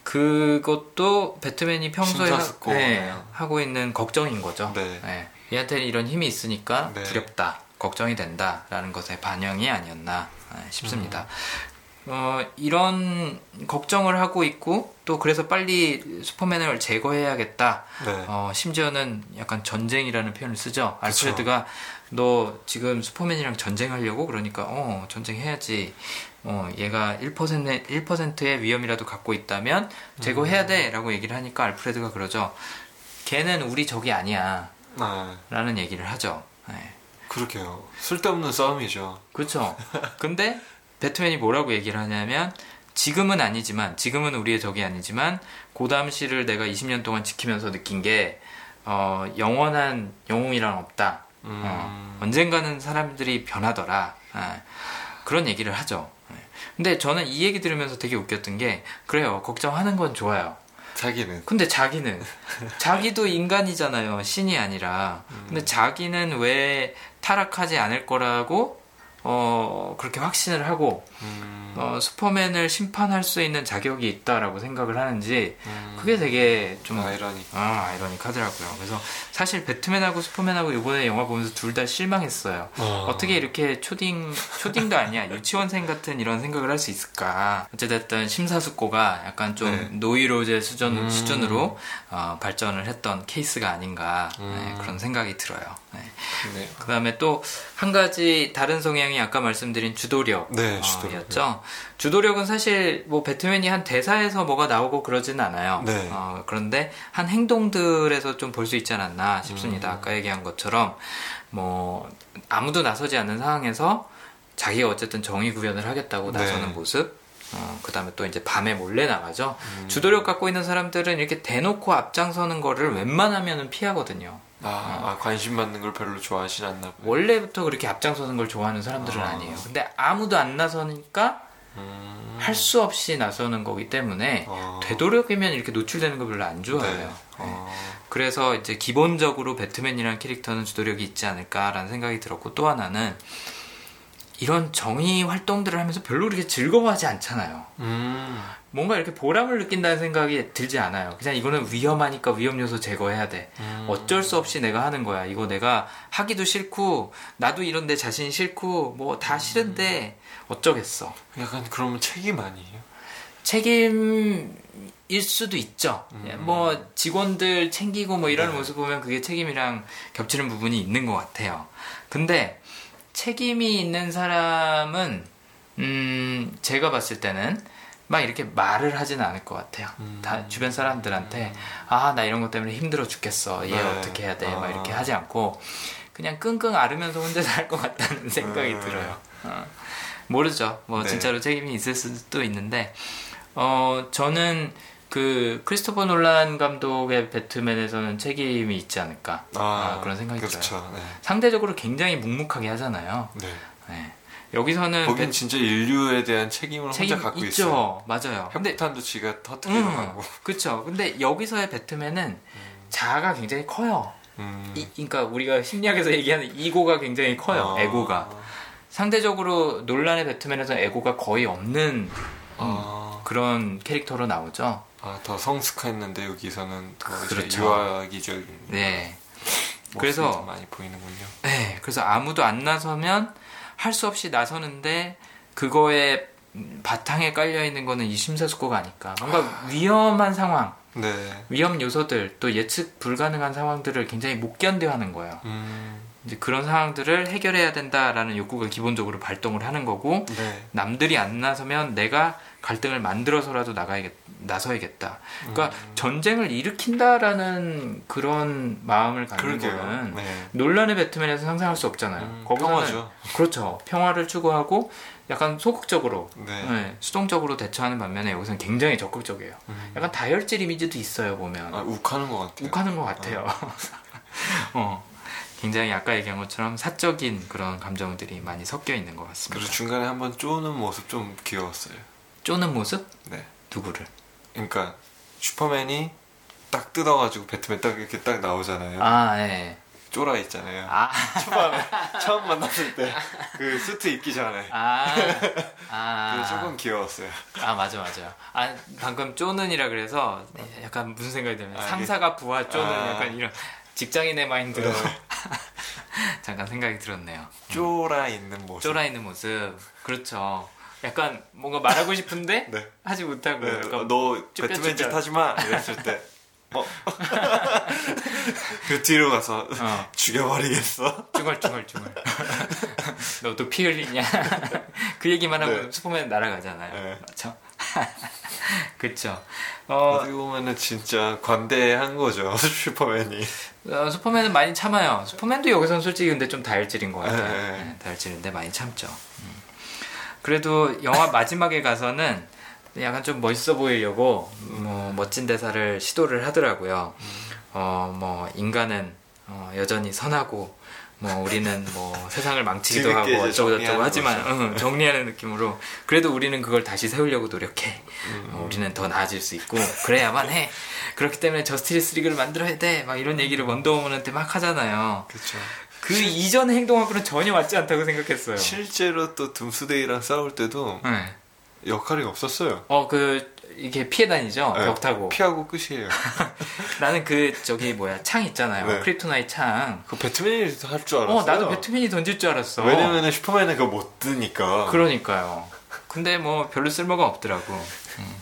그것도 배트맨이 평소에 하,
심사숙고네요.
하고 있는 걱정인 거죠.
네.
얘한테는 이런 힘이 있으니까
네.
두렵다, 걱정이 된다라는 것의 반영이 아니었나 아, 싶습니다. 어, 이런 걱정을 하고 있고 또 그래서 빨리 슈퍼맨을 제거해야겠다.
네.
어, 심지어는 약간 전쟁이라는 표현을 쓰죠. 알프레드가 너 지금 슈퍼맨이랑 전쟁하려고 그러니까 어 전쟁해야지. 어 얘가 1%의 1%의 위험이라도 갖고 있다면 제거해야 돼라고 얘기를 하니까 알프레드가 그러죠. 걔는 우리 적이 아니야라는
아,
얘기를 하죠. 네.
그렇게요. 쓸데없는 싸움이죠.
그렇죠. 근데 배트맨이 뭐라고 얘기를 하냐면 지금은 아니지만 지금은 우리의 적이 아니지만 고담 씨를 내가 20년 동안 지키면서 느낀 게 어, 영원한 영웅이란 없다.
음,
어, 언젠가는 사람들이 변하더라. 아, 그런 얘기를 하죠. 예. 근데 저는 이 얘기 들으면서 되게 웃겼던 게 그래요. 걱정하는 건 좋아요.
자기는
근데 자기는 자기도 인간이잖아요. 신이 아니라. 근데 자기는 왜 타락하지 않을 거라고 어 그렇게 확신을 하고
음,
어 슈퍼맨을 심판할 수 있는 자격이 있다라고 생각을 하는지
음,
그게 되게 좀
아이러니.
아, 아이러니하더라고요. 그래서 사실 배트맨하고 슈퍼맨하고 이번에 영화 보면서 둘 다 실망했어요.
어.
어떻게 이렇게 초딩 초딩도 아니야 유치원생 같은 이런 생각을 할 수 있을까? 어쨌든 심사숙고가 약간 좀
네.
노이로제 수준
음.
수준으로 어, 발전을 했던 케이스가 아닌가 네,
음.
그런 생각이 들어요. 네.
네.
그다음에 또 한 가지 다른 성향 이 아까 말씀드린 주도력.
네, 주도력.
였죠. 주도력은 사실 뭐 배트맨이 한 대사에서 뭐가 나오고 그러지는 않아요.
네.
어, 그런데 한 행동들에서 좀 볼 수 있지 않았나 싶습니다.
음.
아까 얘기한 것처럼 뭐 아무도 나서지 않는 상황에서 자기가 어쨌든 정의 구현을 하겠다고
네.
나서는 모습. 어, 그 다음에 또 이제 밤에 몰래 나가죠.
음.
주도력 갖고 있는 사람들은 이렇게 대놓고 앞장서는 거를 웬만하면 피하거든요.
아, 아, 관심 받는 걸 별로 좋아하진 않나 봐요.
원래부터 그렇게 앞장서는 걸 좋아하는 사람들은
아.
아니에요. 근데 아무도 안 나서니까
음,
할수 없이 나서는 거기 때문에
어.
되도록이면 이렇게 노출되는 거 별로 안 좋아해요.
네.
네.
어,
그래서 이제 기본적으로 배트맨이라는 캐릭터는 주도력이 있지 않을까라는 생각이 들었고 또 하나는 이런 정의 활동들을 하면서 별로 그렇게 즐거워하지 않잖아요.
음,
뭔가 이렇게 보람을 느낀다는 생각이 들지 않아요. 그냥 이거는 위험하니까 위험 요소 제거해야 돼.
음.
어쩔 수 없이 내가 하는 거야. 이거 내가 하기도 싫고 나도 이런 내 자신 싫고 뭐 다 싫은데 어쩌겠어.
약간 그러면 책임 아니에요?
책임 일 수도 있죠.
음.
뭐 직원들 챙기고 뭐 이런
네.
모습 보면 그게 책임이랑 겹치는 부분이 있는 것 같아요. 근데 책임이 있는 사람은 음 제가 봤을 때는 막 이렇게 말을 하지는 않을 것 같아요.
음.
다 주변 사람들한테 아 나 이런 것 때문에 힘들어 죽겠어. 얘
네.
어떻게 해야 돼? 막
아.
이렇게 하지 않고 그냥 끙끙 앓으면서 혼자 살 것 같다는 생각이
음.
들어요. 어. 모르죠. 뭐
네.
진짜로 책임이 있을 수도 있는데 어 저는 그 크리스토퍼 놀란 감독의 배트맨에서는 책임이 있지 않을까 아, 그런 생각이
그렇죠.
들어요.
네.
상대적으로 굉장히 묵묵하게 하잖아요.
네.
네. 여기서는
거긴
배-
진짜 인류에 대한 책임을
책임
혼자 갖고
있죠.
있어요.
맞아요. 근데
핵폭탄도 지가 터뜨리러
음. 그렇죠. 근데 여기서의 배트맨은 자아가 굉장히 커요.
음.
이, 그러니까 우리가 심리학에서 얘기하는 이고가 굉장히 커요.
아.
에고가 상대적으로 논란의 배트맨에서 에고가 거의 없는
아,
그런 캐릭터로 나오죠.
아, 더 성숙했는데 여기서는 더
그렇죠.
유아기적인
네. 그래서-
더 많이 보이는군요.
네, 그래서 아무도 안 나서면 할 수 없이 나서는데 그거에 바탕에 깔려 있는 거는 이 심사숙고가 아닐까. 뭔가 위험한 상황,
네.
위험 요소들, 또 예측 불가능한 상황들을 굉장히 못 견뎌하는 거예요.
음,
이제 그런 상황들을 해결해야 된다라는 욕구가 기본적으로 발동을 하는 거고
네.
남들이 안 나서면 내가 갈등을 만들어서라도 나가야겠 나서야겠다. 그러니까
음.
전쟁을 일으킨다라는 그런 마음을 갖는
그러게요.
거는
네.
논란의 배트맨에서 상상할 수 없잖아요.
음,
거기서는
평화죠.
그렇죠. 평화를 추구하고 약간 소극적으로
네.
네, 수동적으로 대처하는 반면에 여기서는 굉장히 적극적이에요.
음.
약간 다혈질 이미지도 있어요 보면
아, 욱하는 것 같아요.
욱하는 것 같아요. 어, 굉장히 아까 얘기한 것처럼 사적인 그런 감정들이 많이 섞여 있는 것 같습니다.
그리고 중간에 한번 쪼는 모습 좀 귀여웠어요.
쪼는 모습?
네.
누구를?
그러니까 슈퍼맨이 딱 뜯어가지고 배트맨 딱 이렇게 딱 나오잖아요.
아, 예.
쫄아 있잖아요.
아,
초반에 처음 만났을 때 그 수트 입기 전에
아,
그
아,
조금 귀여웠어요.
아 맞아 맞아. 아 방금 쪼는이라 그래서 약간 무슨 생각이 들면
아,
상사가 부하 쪼는
아.
약간 이런 직장인의 마인드로 잠깐 생각이 들었네요.
쫄아 있는 모습.
쫄아 있는 모습, 그렇죠. 약간 뭔가 말하고 싶은데
네.
하지 못하고
네, 너 배트맨 짓. 하지 마 이랬을 때 어? 그 뒤로 가서
어.
죽여버리겠어?
중얼중얼중얼. 너도 피 흘리냐? 그 얘기만 하고
네.
슈퍼맨 날아가잖아요.
네.
그렇죠. 그렇죠. 어,
어떻게 보면은 진짜 관대한 거죠 슈퍼맨이.
어, 슈퍼맨은 많이 참아요. 슈퍼맨도 여기서는 솔직히 근데 좀 다혈질인 것 같아요.
네.
네, 다혈질인데 많이 참죠. 음. 그래도 영화 마지막에 가서는 약간 좀 멋있어 보이려고 뭐 멋진 대사를 시도를 하더라고요. 어, 뭐 인간은 어, 여전히 선하고 뭐 우리는 뭐 세상을 망치기도 하고 어쩌고 저쩌고 하지만. 응, 정리하는 느낌으로 그래도 우리는 그걸 다시 세우려고 노력해.
음.
어, 우리는 더 나아질 수 있고 그래야만 해. 그렇기 때문에 저스티스 리그를 만들어야 돼. 막 이런 얘기를 원더우먼한테 막 하잖아요.
그렇죠.
그 이전 행동하고는 전혀 맞지 않다고 생각했어요.
실제로 또 둠스데이랑 싸울 때도
네.
역할이 없었어요.
어, 그, 이게 피해 다니죠?
네,
벽 타고.
피하고 끝이에요.
나는 그, 저기, 뭐야, 창 있잖아요.
네.
크립토나이트 창.
그 배트맨이 할 줄 알았어요.
어, 나도 배트맨이 던질 줄 알았어.
왜냐면은 슈퍼맨은 그거 못 드니까.
그러니까요. 근데 뭐, 별로 쓸모가 없더라고. 음.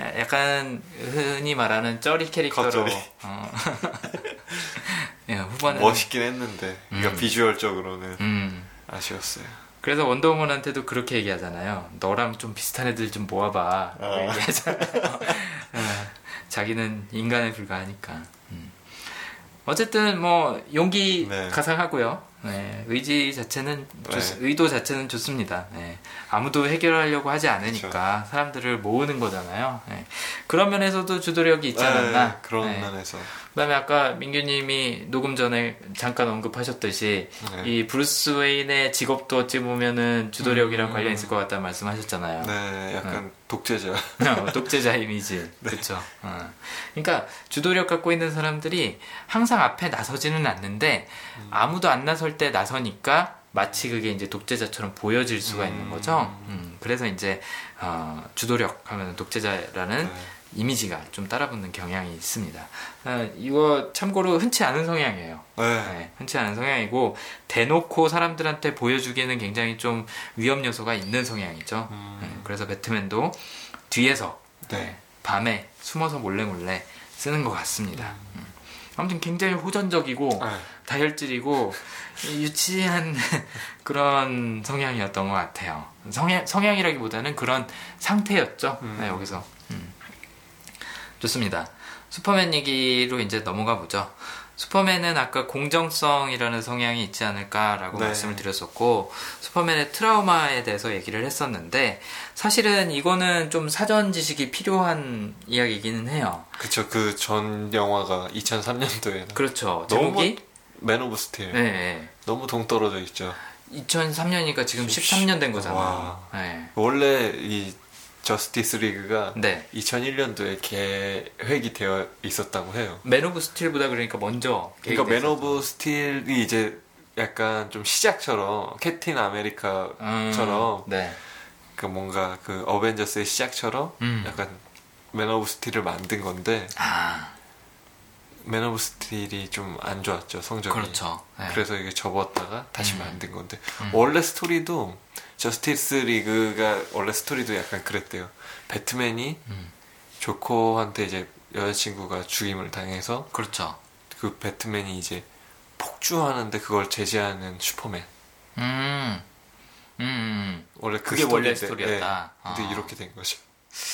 야- 약간, 흔히 말하는 쩌리 캐릭터로.
겉절이.
어. 예, 후반에.
멋있긴 했는데, 그러니까
음.
비주얼적으로는
음.
아쉬웠어요.
그래서 원더우먼한테도 그렇게 얘기하잖아요. 너랑 좀 비슷한 애들 좀 모아봐.
아.
얘기하잖아요. 어, 자기는 인간에 불과하니까. 음. 어쨌든 뭐 용기
네.
가상하고요. 네, 의지 자체는 좋,
네.
의도 자체는 좋습니다. 네. 아무도 해결하려고 하지 않으니까 사람들을 모으는 거잖아요. 네. 그런 면에서도 주도력이 있지 않았나.
네, 그런
네.
면에서.
그다음에 아까 민규님이 녹음 전에 잠깐 언급하셨듯이
네.
이 브루스 웨인의 직업도 어찌 보면은 주도력이랑
음.
관련 있을 것 같다는 말씀하셨잖아요.
네, 약간 독재자.
어, 독재자 이미지, 그렇죠. 그러니까 주도력 갖고 있는 사람들이 항상 앞에 나서지는 않는데 아무도 안 나설 때 나서니까 마치 그게 이제 독재자처럼 보여질 수가
음.
있는 거죠. 음, 그래서 이제 어, 주도력 하면 독재자라는
네.
이미지가 좀 따라붙는 경향이 있습니다. 어, 이거 참고로 흔치 않은 성향이에요.
네.
네, 흔치 않은 성향이고 대놓고 사람들한테 보여주기에는 굉장히 좀 위험 요소가 있는 성향이죠.
음.
네, 그래서 배트맨도 뒤에서
네.
네, 밤에 숨어서 몰래 몰래 쓰는 것 같습니다. 음. 아무튼 굉장히 호전적이고
네.
다혈질이고 유치한 그런 성향이었던 것 같아요. 성향 성향이라기보다는 그런 상태였죠.
음.
네, 여기서 음. 좋습니다. 슈퍼맨 얘기로 이제 넘어가 보죠. 슈퍼맨은 아까 공정성이라는 성향이 있지 않을까라고
네.
말씀을 드렸었고 슈퍼맨의 트라우마에 대해서 얘기를 했었는데 사실은 이거는 좀 사전 지식이 필요한 이야기이기는 해요.
그쵸, 그전 영화가 2003년도에.
그렇죠. 제목이
맨 오브 스틸.
네, 네.
너무 동떨어져 있죠.
2003년이니까 지금 13년 된 거잖아요.
와.
네.
원래 이 저스티스 리그가
네.
2001년도에 계획이 되어 있었다고 해요.
맨 오브 스틸보다 그러니까 먼저
그러니까 맨 오브 스틸이 이제 약간 좀 시작처럼 캡틴 아메리카처럼
음, 네.
그 뭔가 그 어벤져스의 시작처럼
음.
약간 맨 오브 스틸을 만든 건데
아,
맨 오브 스틸이 좀 안 좋았죠 성적이.
그렇죠. 네.
그래서 이게 접었다가 다시
음.
만든 건데
음.
원래 스토리도 저스티스 리그가 원래 스토리도 약간 그랬대요. 배트맨이
음,
조커한테 이제 여자친구가 죽임을 당해서
그렇죠.
그 배트맨이 이제 폭주하는데 그걸 제지하는 슈퍼맨.
음. 음.
원래 그
그게 원래 스토리였다.
예, 근데
아.
이렇게 된 거죠.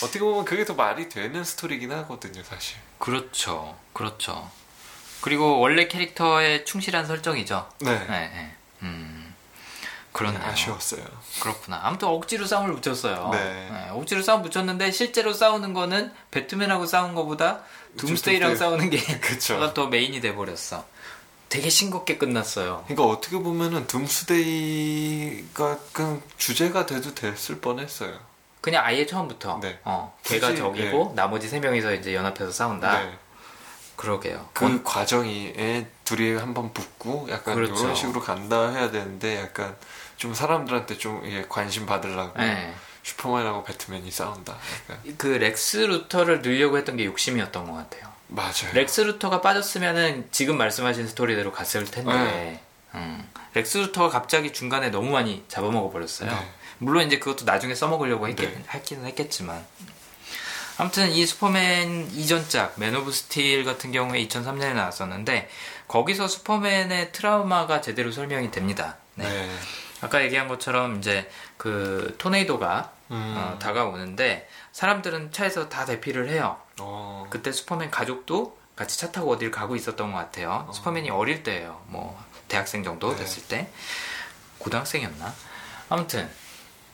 어떻게 보면 그게 더 말이 되는 스토리긴 하거든요, 사실.
그렇죠. 그렇죠. 그리고 원래 캐릭터에 충실한 설정이죠.
네.
네. 네. 음. 그렇네요.
아쉬웠어요.
그렇구나. 아무튼 억지로 싸움을 붙였어요.
네.
억지로 싸움 붙였는데 실제로 싸우는 거는 배트맨하고 싸운 거보다 둠스데이. 싸우는 게
그쵸.
더 main이 돼 버렸어. 되게 싱겁게 끝났어요.
그러니까 어떻게 보면은 둠스데이가 그냥 주제가 돼도 됐을 뻔했어요.
그냥 아예 처음부터
네.
어, 걔가
굳이,
적이고 나머지 세 명이서 이제 연합해서 싸운다.
네.
그러게요.
그
원-
과정이 애 둘이 한번 붙고 약간
그렇죠.
이런 식으로 간다 해야 되는데 약간 좀 사람들한테 좀 관심 받으려고
네.
슈퍼맨하고 배트맨이 싸운다. 약간
그 렉스 루터를 넣으려고 했던 게 욕심이었던 것 같아요.
맞아요.
렉스 루터가 빠졌으면은 지금 말씀하신 스토리대로 갔을 텐데
네.
음, 렉스 루터가 갑자기 중간에 너무 많이 잡아먹어 버렸어요.
네.
물론 이제 그것도 나중에 써먹으려고 했겠,
네.
했기는 했겠지만 아무튼 이 슈퍼맨 이전작 맨 오브 스틸 같은 경우에 2003년에 나왔었는데 거기서 슈퍼맨의 트라우마가 제대로 설명이 됩니다. 네.
네.
아까 얘기한 것처럼 이제 그 토네이도가
음.
어, 다가오는데 사람들은 차에서 다 대피를 해요.
어.
그때 슈퍼맨 가족도 같이 차 타고 어딜 가고 있었던 것 같아요. 슈퍼맨이 어릴 때예요. 뭐 대학생 정도
네.
됐을 때 고등학생이었나? 아무튼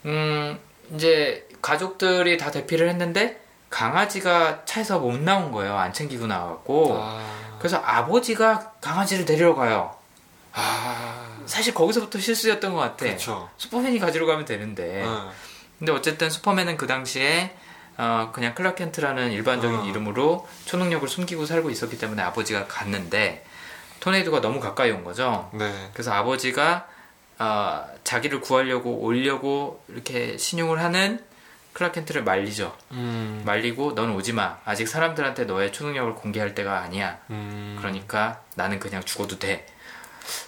음 이제 가족들이 다 대피를 했는데 강아지가 차에서 못 나온 거예요. 안 챙기고 나왔고
아.
그래서 아버지가 강아지를 데리러 가요.
아.
사실 거기서부터 실수였던 것 같아.
그렇죠.
슈퍼맨이 가지러 가면 되는데.
응.
근데 어쨌든 슈퍼맨은 그 당시에 어, 그냥 클락 켄트라는 일반적인
어.
이름으로 초능력을 숨기고 살고 있었기 때문에 아버지가 갔는데 토네이도가 너무 가까이 온 거죠.
네.
그래서 아버지가 어, 자기를 구하려고 오려고 이렇게 신용을 하는 클라켄트를 말리죠.
음.
말리고 넌 오지 마. 아직 사람들한테 너의 초능력을 공개할 때가 아니야.
음.
그러니까 나는 그냥 죽어도 돼.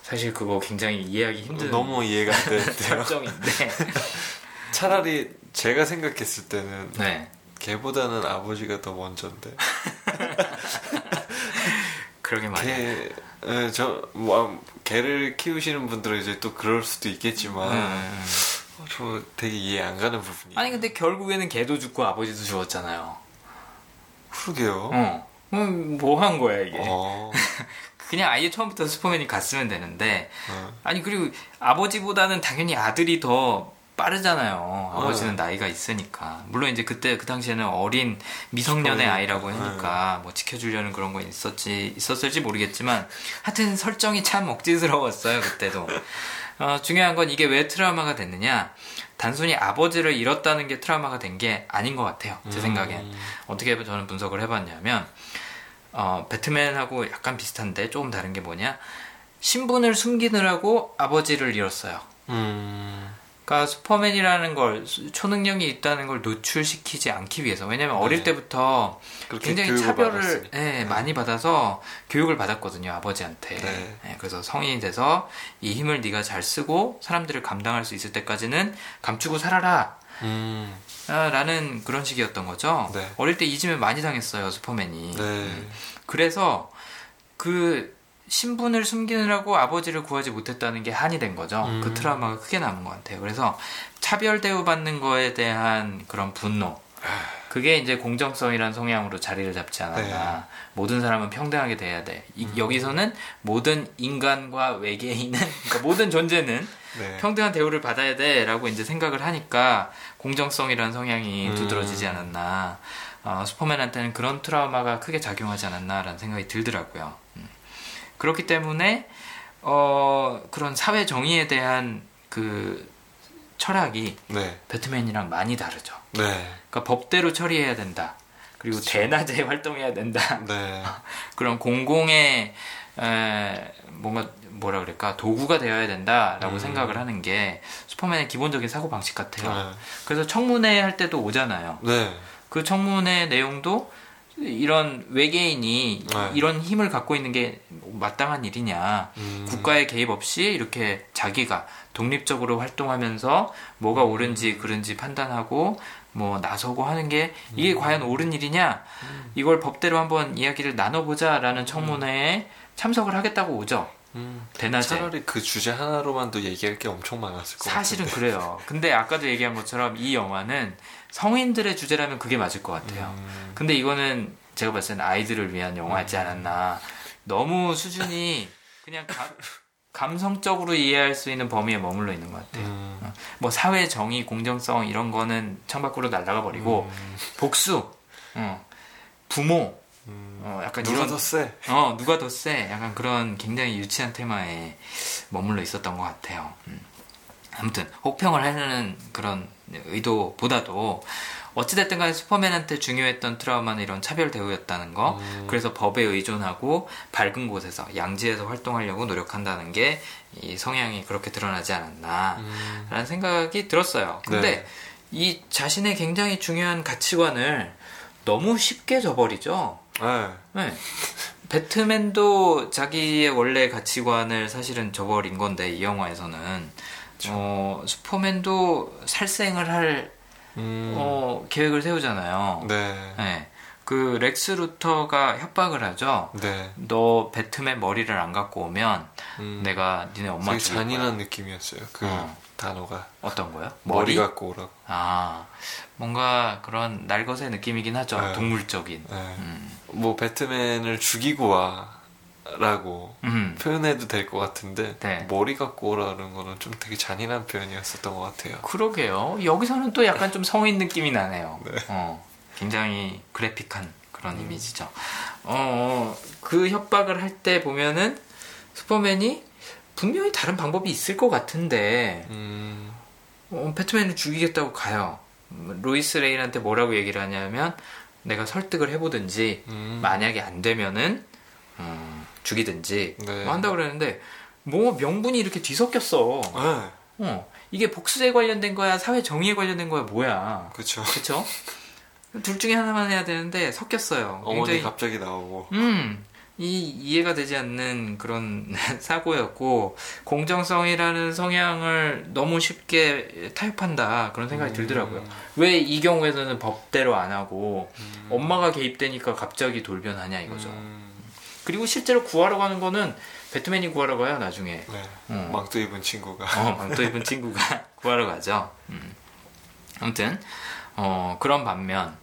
사실 그거 굉장히 이해하기 힘든
너무 이해가 안 되는데요.
설정인데.
차라리 제가 생각했을 때는
네.
걔보다는 아버지가 더 먼저인데.
그러게 말이야.
걔, 에, 저, 뭐, 걔를 키우시는 분들은 이제 또 그럴 수도 있겠지만,
음.
어, 저 되게 이해 안 가는 부분이.
아니 근데 결국에는 걔도 죽고 아버지도 죽었잖아요.
그러게요.
어. 뭐한 거야 이게.
어.
그냥 아예 처음부터 슈퍼맨이 갔으면 되는데
어.
아니 그리고 아버지보다는 당연히 아들이 더 빠르잖아요. 아버지는 나이가 있으니까. 물론 이제 그때 그 당시에는 어린 미성년의
슈퍼맨이니까.
아이라고 하니까 뭐 지켜주려는 그런 건 있었지 있었을지 모르겠지만 하여튼 설정이 참 억지스러웠어요 그때도. 어, 중요한 건 이게 왜 트라우마가 됐느냐. 단순히 아버지를 잃었다는 게 트라우마가 된 게 아닌 것 같아요. 제
음.
생각엔. 어떻게 저는 분석을 해봤냐면, 어, 배트맨하고 약간 비슷한데 조금 다른 게 뭐냐. 신분을 숨기느라고 아버지를 잃었어요.
음.
그러니까 슈퍼맨이라는 걸 수- 초능력이 있다는 걸 노출시키지 않기 위해서 왜냐면 어릴
네.
때부터 굉장히 차별을. 예, 많이 받아서 교육을 받았거든요 아버지한테
네.
예, 그래서 성인이 돼서 이 힘을 네가 잘 쓰고 사람들을 감당할 수 있을 때까지는 감추고 살아라
음.
아, 라는 그런 식이었던 거죠
네.
어릴 때 이짐을 많이 당했어요 슈퍼맨이
네.
그래서 그 신분을 숨기느라고 아버지를 구하지 못했다는 게 한이 된 거죠.
음.
그 트라우마가 크게 남은 것 같아요. 그래서 차별 대우받는 거에 대한 그런 분노. 그게 이제 공정성이란 성향으로 자리를 잡지 않았나.
네.
모든 사람은 평등하게 돼야 돼. 이-
음.
여기서는 모든 인간과 외계인은, 그러니까 모든 존재는
네.
평등한 대우를 받아야 돼 라고 이제 생각을 하니까 공정성이라는 성향이
음.
두드러지지 않았나. 어, 슈퍼맨한테는 그런 트라우마가 크게 작용하지 않았나라는 생각이 들더라고요. 음. 그렇기 때문에 어, 그런 사회 정의에 대한 그 철학이
네.
배트맨이랑 많이 다르죠.
네.
그러니까 법대로 처리해야 된다. 그리고 대낮에 활동해야 된다.
네.
그런 공공의 에, 뭔가 뭐라 그럴까 도구가 되어야 된다라고
음.
생각을 하는 게 슈퍼맨의 기본적인 사고 방식 같아요.
네.
그래서 청문회 할 때도 오잖아요.
네.
그 청문회 내용도 이런 외계인이
네.
이런 힘을 갖고 있는 게 마땅한 일이냐.
음.
국가의 개입 없이 이렇게 자기가 독립적으로 활동하면서 뭐가
음.
옳은지 그른지 판단하고 뭐 나서고 하는 게 이게
음.
과연 옳은 일이냐 이걸 법대로 한번 이야기를 나눠보자라는 청문회에 참석을 하겠다고 오죠.
음,
대낮에.
차라리 그 주제 하나로만도 얘기할 게 엄청 많았을 것
사실은
같은데.
그래요. 근데 아까도 얘기한 것처럼 이 영화는 성인들의 주제라면 그게 맞을 것 같아요.
음,
근데 이거는 제가 봤을 때는 아이들을 위한 영화였지 않았나. 너무 수준이 그냥 가- 감성적으로 이해할 수 있는 범위에 머물러 있는 것 같아요.
음,
뭐 사회 정의, 공정성 이런 거는 창밖으로 날아가 버리고
음,
복수, 어, 부모,
음.
어, 약간
누가
이런
더 세?
어 누가 더 세? 약간 그런 굉장히 유치한 테마에 머물러 있었던 것 같아요. 음. 아무튼 혹평을 하려는 그런 의도보다도 어찌됐든 간에 슈퍼맨한테 중요했던 트라우마는 이런 차별 대우였다는 거
음.
그래서 법에 의존하고 밝은 곳에서 양지에서 활동하려고 노력한다는 게 이 성향이 그렇게 드러나지 않았나
음,
라는 생각이 들었어요. 근데
네.
이 자신의 굉장히 중요한 가치관을 너무 쉽게 저버리죠.
네.
네. 배트맨도 자기의 원래 가치관을 사실은 저버린 건데 이 영화에서는 어, 슈퍼맨도 살생을 할
음,
어, 계획을 세우잖아요.
네.
네. 그 렉스 루터가 협박을 하죠.
네.
너 배트맨 머리를 안 갖고 오면
음,
내가 니네 엄마
되게
죽일
잔인한
거야.
느낌이었어요. 그
어.
단어가
어떤 거요?
머리 갖고 오라고.
아 뭔가 그런 날것의 느낌이긴 하죠.
네.
동물적인.
네.
음.
뭐 배트맨을 죽이고 와 라고
음.
표현해도 될 것 같은데
네.
머리 갖고 오라는 거는 좀 되게 잔인한 표현이었었던 것 같아요.
그러게요. 여기서는 또 약간 좀 성인 느낌이 나네요.
네.
어, 굉장히 그래픽한 그런 이미지죠. 어, 그 협박을 할 때 보면은 슈퍼맨이 분명히 다른 방법이 있을 것 같은데
음,
어, 배트맨을 죽이겠다고 가요. 음, 로이스 레인한테 뭐라고 얘기를 하냐면 내가 설득을 해보든지
음,
만약에 안 되면은 음, 죽이든지
네.
뭐 한다고 그러는데 뭐 명분이 이렇게 뒤섞였어.
네,
어, 이게 복수에 관련된 거야, 사회 정의에 관련된 거야, 뭐야.
그렇죠.
그쵸? 둘 중에 하나만 해야 되는데 섞였어요.
어머니
굉장히,
갑자기 나오고
음, 이 이해가 되지 않는 그런 사고였고 공정성이라는 성향을 너무 쉽게 타협한다 그런 생각이
음.
들더라고요. 왜 이 경우에서는 법대로 안 하고 엄마가 개입되니까 갑자기 돌변하냐 이거죠.
음,
그리고 실제로 구하러 가는 거는 배트맨이 구하러 가요 나중에.
네.
어.
망토 입은 친구가
어, 망토 입은 친구가 구하러 가죠. 음. 아무튼 어, 그런 반면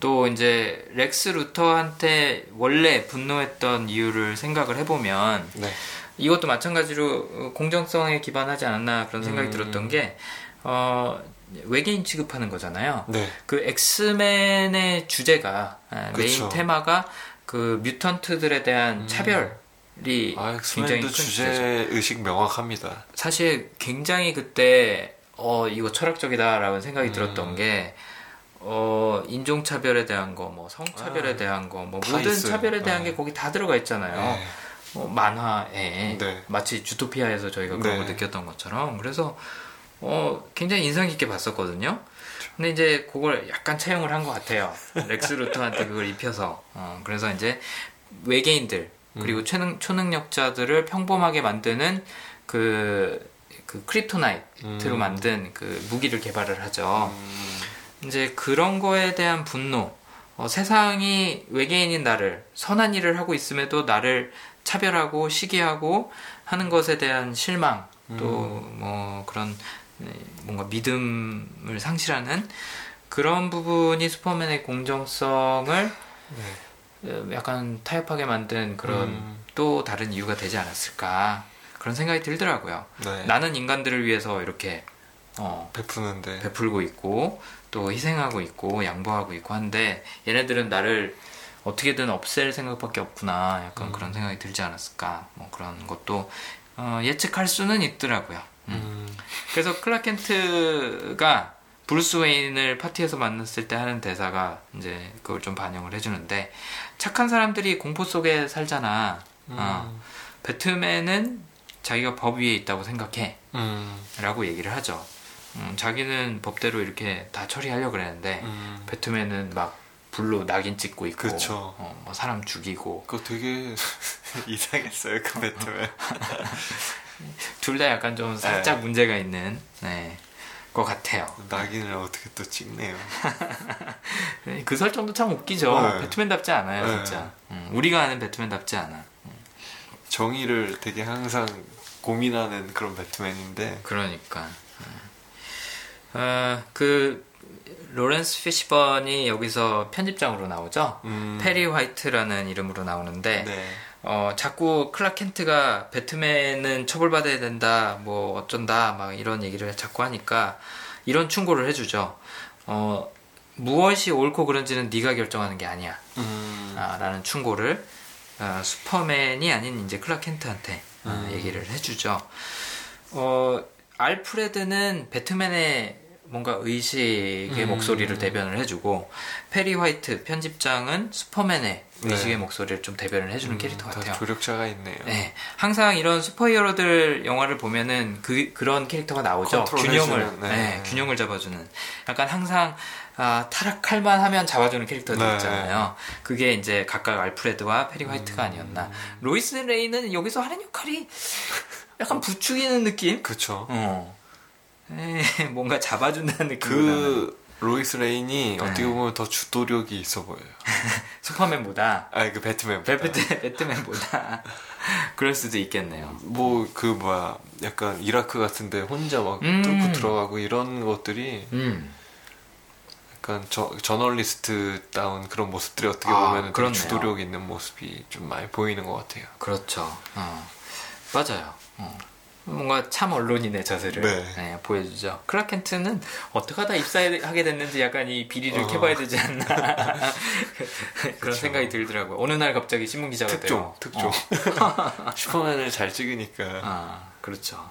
또 이제 렉스 루터한테 원래 분노했던 이유를 생각을 해보면
네.
이것도 마찬가지로 어, 공정성에 기반하지 않았나 그런 생각이
음.
들었던 게 어, 외계인 취급하는 거잖아요.
네.
그 엑스맨의 주제가 아, 메인. 테마가 그 mutant들에 대한
음.
차별이
아,
굉장히 큰
주제. 의식 명확합니다.
사실 굉장히 그때 어 이거 철학적이다라고 생각이
음.
들었던 게 어, 인종 차별에 대한 거, 뭐, 성 차별에
아,
대한 거, 뭐,
다
모든
있어요.
차별에 대한
네.
게 거기 다 들어가 있잖아요.
네.
어, 만화에.
네.
마치 주토피아에서 저희가 그런
네.
걸 느꼈던 것처럼. 그래서, 어, 굉장히 인상 깊게 봤었거든요. 근데 이제 그걸 약간 차용을 한 것 같아요. 렉스 루터한테 그걸 입혀서. 어, 그래서 이제 외계인들, 그리고
음.
초능, 초능력자들을 평범하게 만드는 그, 그 크립토나이트로
음.
만든 그 무기를 개발을 하죠.
음,
이제 그런 거에 대한 분노, 어, 세상이 외계인인 나를 선한 일을 하고 있음에도 나를 차별하고 시기하고 하는 것에 대한 실망, 또 뭐 그런 네, 뭔가 믿음을 상실하는 그런 부분이 슈퍼맨의 공정성을
네.
어, 약간 타협하게 만든 그런
음.
또 다른 이유가 되지 않았을까 그런 생각이 들더라고요.
네.
나는 인간들을 위해서 이렇게 어,
베푸는데
베풀고 있고 또 희생하고 있고 양보하고 있고 한데 얘네들은 나를 어떻게든 없앨 생각밖에 없구나 약간 그런 생각이 들지 않았을까 뭐 그런 것도 어, 예측할 수는 있더라고요. 음.
음,
그래서 클락 켄트가 브루스 웨인을 파티에서 만났을 때 하는 대사가 이제 그걸 좀 반영을 해주는데 착한 사람들이 공포 속에 살잖아. 어,
음,
배트맨은 자기가 법 위에 있다고 생각해.
음,
라고 얘기를 하죠. 음, 자기는 법대로 이렇게 다 처리하려고 그랬는데
음.
배트맨은 막 불로 낙인 찍고 있고
그쵸.
어, 뭐 사람 죽이고
그거 되게 이상했어요 그 배트맨.
둘 다 약간 좀 살짝 문제가 있는 네, 것 같아요.
낙인을 어떻게 또 찍네요.
그 설정도 참 웃기죠.
네.
배트맨답지 않아요,
네.
진짜. 음, 우리가 아는 배트맨답지 않아. 음.
정의를 되게 항상 고민하는 그런 배트맨인데
그러니까. 어, 그 로렌스 피시번이 여기서 편집장으로 나오죠.
음,
페리 화이트라는 이름으로 나오는데
네.
어, 자꾸 클락 켄트가 배트맨은 처벌받아야 된다, 뭐 어쩐다, 막 이런 얘기를 자꾸 하니까 이런 충고를 해주죠. 어, 무엇이 옳고 그른지는 네가 결정하는 게 아니야.
음,
아, 라는 충고를 어, 슈퍼맨이 아닌 이제 클락 켄트한테 어,
음.
얘기를 해주죠. 어, 알프레드는 배트맨의 뭔가 의식의
음.
목소리를 대변을 해주고 페리 화이트 편집장은 슈퍼맨의 의식의
네.
목소리를 좀 대변을 해주는 캐릭터
다
같아요.
조력자가 있네요.
네, 항상 이런 superhero들 영화를 보면은 그 그런 캐릭터가 나오죠. 균형을
해주는, 네.
네, 균형을 잡아주는. 약간 항상 아, 타락할만 하면 잡아주는 캐릭터들
네.
있잖아요. 그게 이제 각각 알프레드와 페리 화이트가
음.
아니었나. 로이스 레인은 여기서 하는 역할이 약간 부추기는 느낌? 어. 에, 뭔가 잡아준다는 느낌보다는
그 로이스 레인이 어떻게
네.
보면 더 주도력이 있어 보여요.
슈퍼맨보다
아니 그 배트맨.
배트, 배트맨보다 그럴 수도 있겠네요.
뭐 그 뭐야 약간 이라크 같은데 혼자 막
음.
뚫고 들어가고 이런 것들이
음.
약간 저, 저널리스트다운 그런 모습들이 어떻게
아,
보면
그렇네요.
주도력 있는 모습이 좀 많이 보이는 것 같아요.
그렇죠. 어. 맞아요. 어. 뭔가 참 언론인의 자세를
네.
네, 보여주죠. 클라켄트는 어떻게 하다 입사하게 됐는지 약간 이 비리를
어.
캐봐야 되지 않나 그런
그쵸.
생각이 들더라고요. 어느 날 갑자기 신문 기자가
특종,
돼요.
특종.
어.
슈퍼맨을 잘 찍으니까.
아, 그렇죠.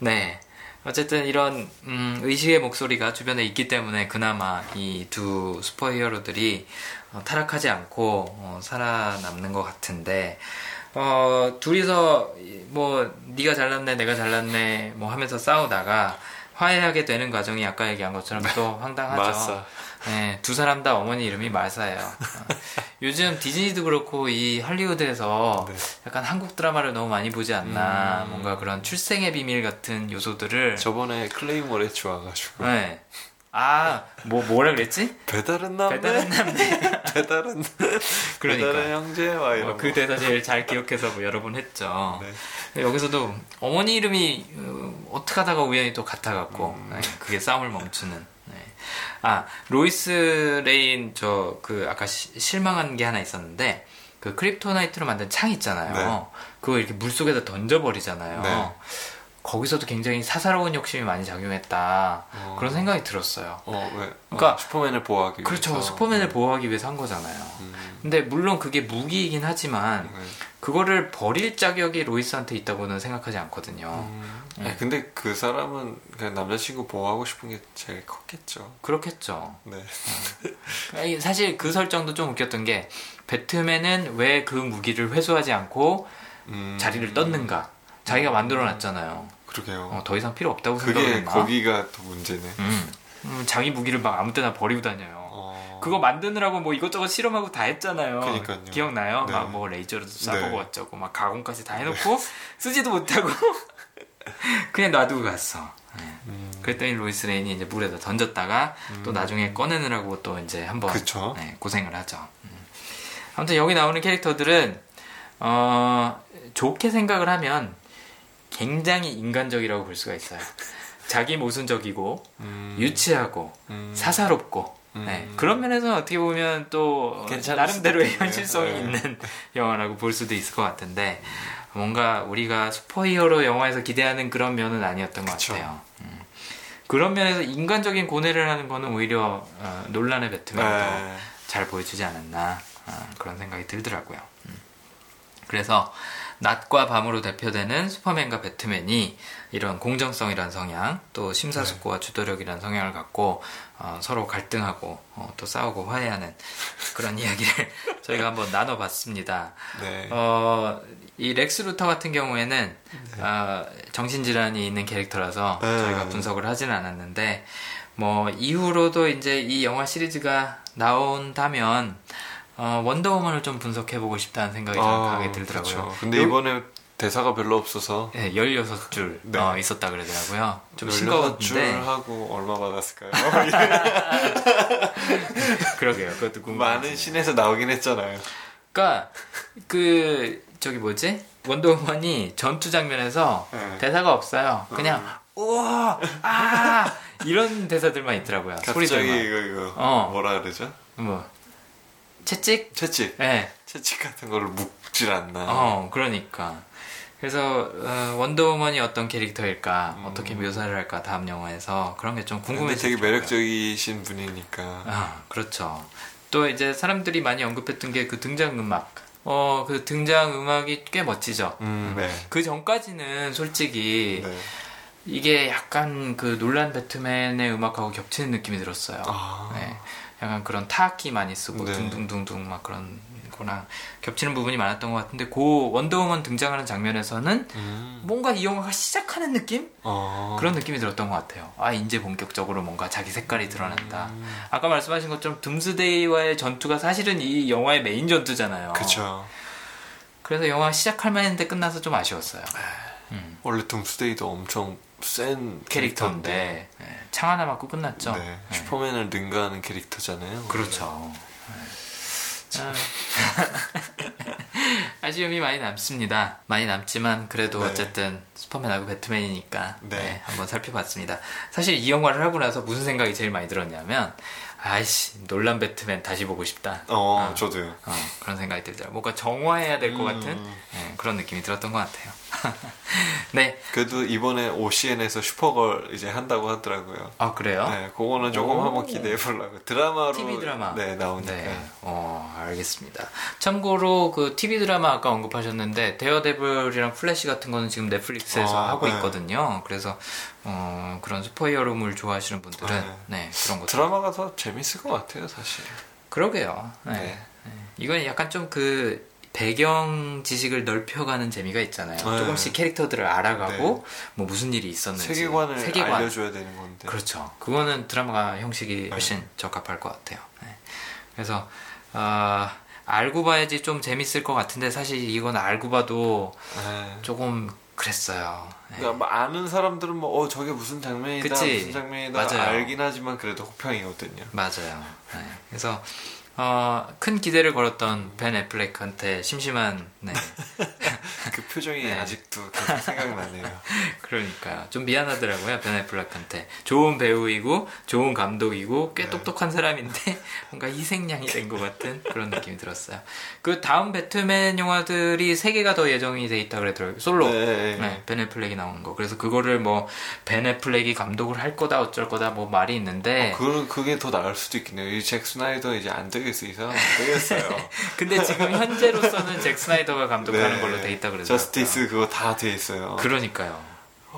네. 어쨌든 이런 음, 의식의 목소리가 주변에 있기 때문에 그나마 이 두 슈퍼히어로들이 어, 타락하지 않고 어, 살아남는 것 같은데 어, 둘이서 이- 뭐 네가 잘났네 내가 잘났네 뭐 하면서 싸우다가 화해하게 되는 과정이 아까 얘기한 것처럼 또 황당하죠.
마사.
네, 두 사람 다 어머니 이름이 마사예요. 어, 요즘 디즈니도 그렇고 이 할리우드에서
네.
약간 한국 드라마를 너무 많이 보지 않나.
음.
뭔가 그런 출생의 비밀 같은 요소들을.
저번에 클레이몰에 좋아가지고
네. 아, 뭐, 뭐라 그랬지?
배달은 남매
배달은 남매.
배달은
그러니까.
배달은 형제 막 이런
어, 그 대사 제일 잘 기억해서 뭐 여러 번 했죠.
네.
여기서도 어머니 이름이 어, 어떻게 하다가 우연히 또 같아 갖고
음.
네, 그게 싸움을 멈추는. 네. 아 로이스 레인 저 그 아까 시- 실망한 게 하나 있었는데 그 크립토나이트로 만든 창 있잖아요.
네.
그거 이렇게 물 속에다 던져 버리잖아요.
네.
거기서도 굉장히 사사로운 욕심이 많이 작용했다
어.
그런 생각이 들었어요.
어, 왜?
그러니까-
어, 슈퍼맨을 보호하기
그렇죠.
위해서.
슈퍼맨을 보호하기 위해서 한 거잖아요.
음,
근데 물론 그게 무기이긴 하지만
네.
그거를 버릴 자격이 로이스한테 있다고는 생각하지 않거든요.
음,
네.
근데 그 사람은 그냥 남자친구 보호하고 싶은 게 제일 컸겠죠.
그렇겠죠.
네.
아니, 사실 그 설정도 좀 웃겼던 게 배트맨은 왜 그 무기를 회수하지 않고
음,
자리를 떴는가? 자기가 만들어 놨잖아요.
그러게요.
어, 더 이상 필요 없다고
그게
생각했나?
거기가 또 문제네.
음. 음, 자기 무기를 막 아무 때나 버리고 다녀요.
어,
그거 만드느라고 뭐 이것저것 실험하고 다 했잖아요.
그러니까요.
기억나요?
네.
막뭐 레이저로도 쏴보고
네.
어쩌고 막 가공까지 다 해놓고 쓰지도 못하고 그냥 놔두고 갔어. 네.
음,
그랬더니 로이스 레인이 이제 물에다 던졌다가 또 나중에 꺼내느라고 또 이제 한번. 네, 고생을 하죠. 음. 아무튼 여기 나오는 캐릭터들은 어, 좋게 생각을 하면 굉장히 인간적이라고 볼 수가 있어요. 자기 모순적이고
음,
유치하고
음,
사사롭고
음.
네, 그런 면에서 어떻게 보면 또 나름대로의
있겠네요.
현실성이
네.
있는 영화라고 볼 수도 있을 것 같은데 뭔가 우리가 슈퍼히어로 영화에서 기대하는 그런 면은 아니었던 것
그쵸.
같아요. 음. 그런 면에서 인간적인 고뇌를 하는 거는 오히려 어, 논란의 배트맨이
네.
잘 보여주지 않았나 어, 그런 생각이 들더라고요. 음. 그래서 낮과 밤으로 대표되는 슈퍼맨과 배트맨이 이런 공정성이란 성향, 또 심사숙고와 주도력이란 성향을 갖고 어, 서로 갈등하고 어, 또 싸우고 화해하는 그런 이야기를 저희가 한번 나눠봤습니다.
네.
어, 이 렉스 루터 같은 경우에는 어, 정신질환이 있는 캐릭터라서
네.
저희가 분석을 하지는 않았는데 뭐 이후로도 이제 이 영화 시리즈가 나온다면 어, 원더우먼을 좀 분석해보고 싶다는 생각이 좀
아,
강하게 들더라고요.
그쵸. 근데
요-
이번에 대사가 별로 없어서
네, 16줄
네.
어, 있었다 그러더라고요.
좀줄
싱거웠는데
하고 얼마 받았을까요?
그러게요. 그것도 궁금해요.
많은 신에서 나오긴 했잖아요.
그러니까 그 저기 뭐지? 원더우먼이 전투 장면에서
네.
대사가 없어요. 그냥 우와 아 이런 대사들만 있더라고요.
갑자기
소리들만.
이거 이거
어.
뭐라 그러죠?
뭐 채찍?
채찍
예.
채찍 같은 걸로 묶질 않나.
어, 그러니까. 그래서 어, 원더우먼이 어떤 캐릭터일까, 어떻게 묘사를 할까 다음 영화에서 그런 게좀
근데
궁금해서
되게 매력적이신 분이니까.
아, 그렇죠. 또 이제 사람들이 많이 언급했던 게 그 등장 음악. 어, 그 등장 음악이 꽤 멋지죠.
음, 네.
그 전까지는 솔직히
네.
이게 약간 그 놀란 배트맨의 음악하고 겹치는 느낌이 들었어요.
아.
네. 약간 그런 타악기 많이 쓰고
네.
둥둥둥둥 막 그런 거랑 겹치는 부분이 많았던 것 같은데 그 원더우먼 등장하는 장면에서는
음.
뭔가 이 영화가 시작하는 느낌?
어.
그런 느낌이 들었던 것 같아요. 아 이제 본격적으로 뭔가 자기 색깔이 드러난다.
음.
아까 말씀하신 것처럼 둠스데이와의 전투가 사실은 이 영화의 메인 전투잖아요.
그쵸.
그래서 영화 시작할 만했는데 끝나서 좀 아쉬웠어요. 음.
원래 둠스데이도 엄청 센
캐릭터인데 네, 창 하나 맞고 끝났죠.
네.
네.
슈퍼맨을 능가하는 캐릭터잖아요.
그렇죠. 아. 아쉬움이 많이 남습니다. 많이 남지만 그래도
네.
어쨌든 슈퍼맨하고 배트맨이니까
네.
네, 한번 살펴봤습니다. 사실 이 영화를 하고 나서 무슨 생각이 제일 많이 들었냐면 아이씨 놀란 배트맨 다시 보고 싶다.
어,
어.
저도요.
어, 그런 생각이 들더라고요. 뭔가 정화해야 될것
음.
같은 네, 그런 느낌이 들었던 것 같아요. 네,
그래도 이번에 OCN에서 슈퍼걸 이제 한다고 하더라고요.
아 그래요?
네, 그거는 조금
오.
한번 기대해 보려고. 드라마로
TV 드라마.
네, 나오니까.
네, 어, 알겠습니다. 참고로 그 TV 드라마 아까 언급하셨는데 데어데블이랑 플래시 같은 거는 지금 넷플릭스에서
아,
하고
네.
있거든요. 그래서 어, 그런 슈퍼히어로물 좋아하시는 분들은
네.
네, 그런 것
드라마가 더 재밌을 것 같아요, 사실.
그러게요. 네.
네.
네. 이건 약간 좀그 배경 지식을 넓혀가는 재미가 있잖아요.
네.
조금씩 캐릭터들을 알아가고 뭐 무슨 일이 있었는지
세계관을
세계관.
알려줘야 되는 건데.
그렇죠. 그거는 드라마가 형식이
네.
훨씬 적합할 것 같아요. 네. 그래서 아, 알고 봐야지 좀 재밌을 것 같은데 사실 이건 알고 봐도
네.
조금 그랬어요. 네.
그러니까 뭐 아는 사람들은 뭐, 어, 저게 무슨 장면이다,
그치.
무슨 장면이다,
맞아요.
알긴 하지만 그래도 호평이거든요.
맞아요. 네. 그래서 어, 큰 기대를 걸었던 벤 애플렉한테 심심한 네.
그 표정이
네.
아직도 계속 생각나네요.
그러니까요. 좀 미안하더라고요. 벤 애플렉한테. 좋은 배우이고 좋은 감독이고 꽤
네.
똑똑한 사람인데 뭔가 희생양이 된 것 같은 그런 느낌이 들었어요. 그 다음 배트맨 영화들이 세 개가 더 예정이 돼 있다 그러더라고요. 솔로.
네, 네,
네,
네.
나오는 거. 그래서 그거를 뭐벤 애플렉이 감독을 할 거다 어쩔 거다 뭐 말이 있는데
그, 그게 더 나을 수도 있겠네요. 잭 스나이더 이제 안 되겠어. 이 사람 안 되겠어요.
근데 지금 현재로서는 잭 스나이더가 감독하는
네.
걸로 돼 있다 그러더라고요.
저스티스 그거 다 돼 있어요.
그러니까요.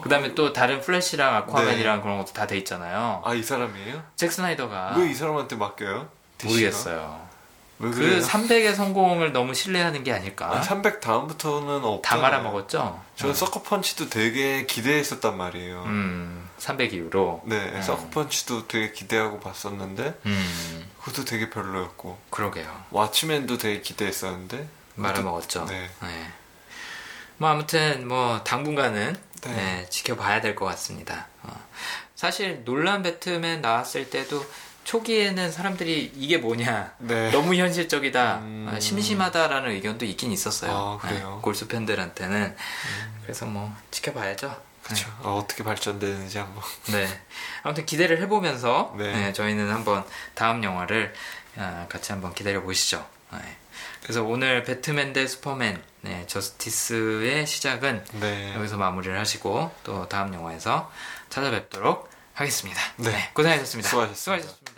그다음에 또 다른 플래시랑 아쿠아맨이랑 그런 것도 다 돼 있잖아요.
아, 이 사람이에요?
잭 스나이더가
왜 이 사람한테 맡겨요? DC가?
모르겠어요. 왜그
그래요?
300의 성공을 너무 신뢰하는 게 아닐까?
아, 300 다음부터는
없다 말아먹었죠?
저는
어.
서커펀치도 되게 기대했었단 말이에요.
음, 300 이후로.
네,
음.
서커펀치도 되게 기대하고 봤었는데
음,
그것도 되게 별로였고
그러게요.
왓치맨도 되게 기대했었는데
말아먹었죠.
네.
네. 뭐 아무튼 뭐 당분간은
네.
네, 지켜봐야 될 것 같습니다. 어. 사실 놀란 배트맨 나왔을 때도 초기에는 사람들이 이게 뭐냐
네.
너무 현실적이다
음.
아, 심심하다라는 의견도 있긴 있었어요.
아, 그래요?
네, 골수 팬들한테는 그래서 뭐 지켜봐야죠.
그쵸. 아, 어떻게 발전되는지 한번.
네. 아무튼 기대를 해보면서
네.
네, 저희는 한번 다음 영화를 아, 같이 한번 기다려 보시죠. 네. 그래서 오늘 배트맨 대 슈퍼맨 네, 저스티스의 시작은
네.
여기서 마무리를 하시고 또 다음 영화에서 찾아뵙도록 하겠습니다.
네.
고생하셨습니다.
수고하셨습니다.
수고하셨습니다.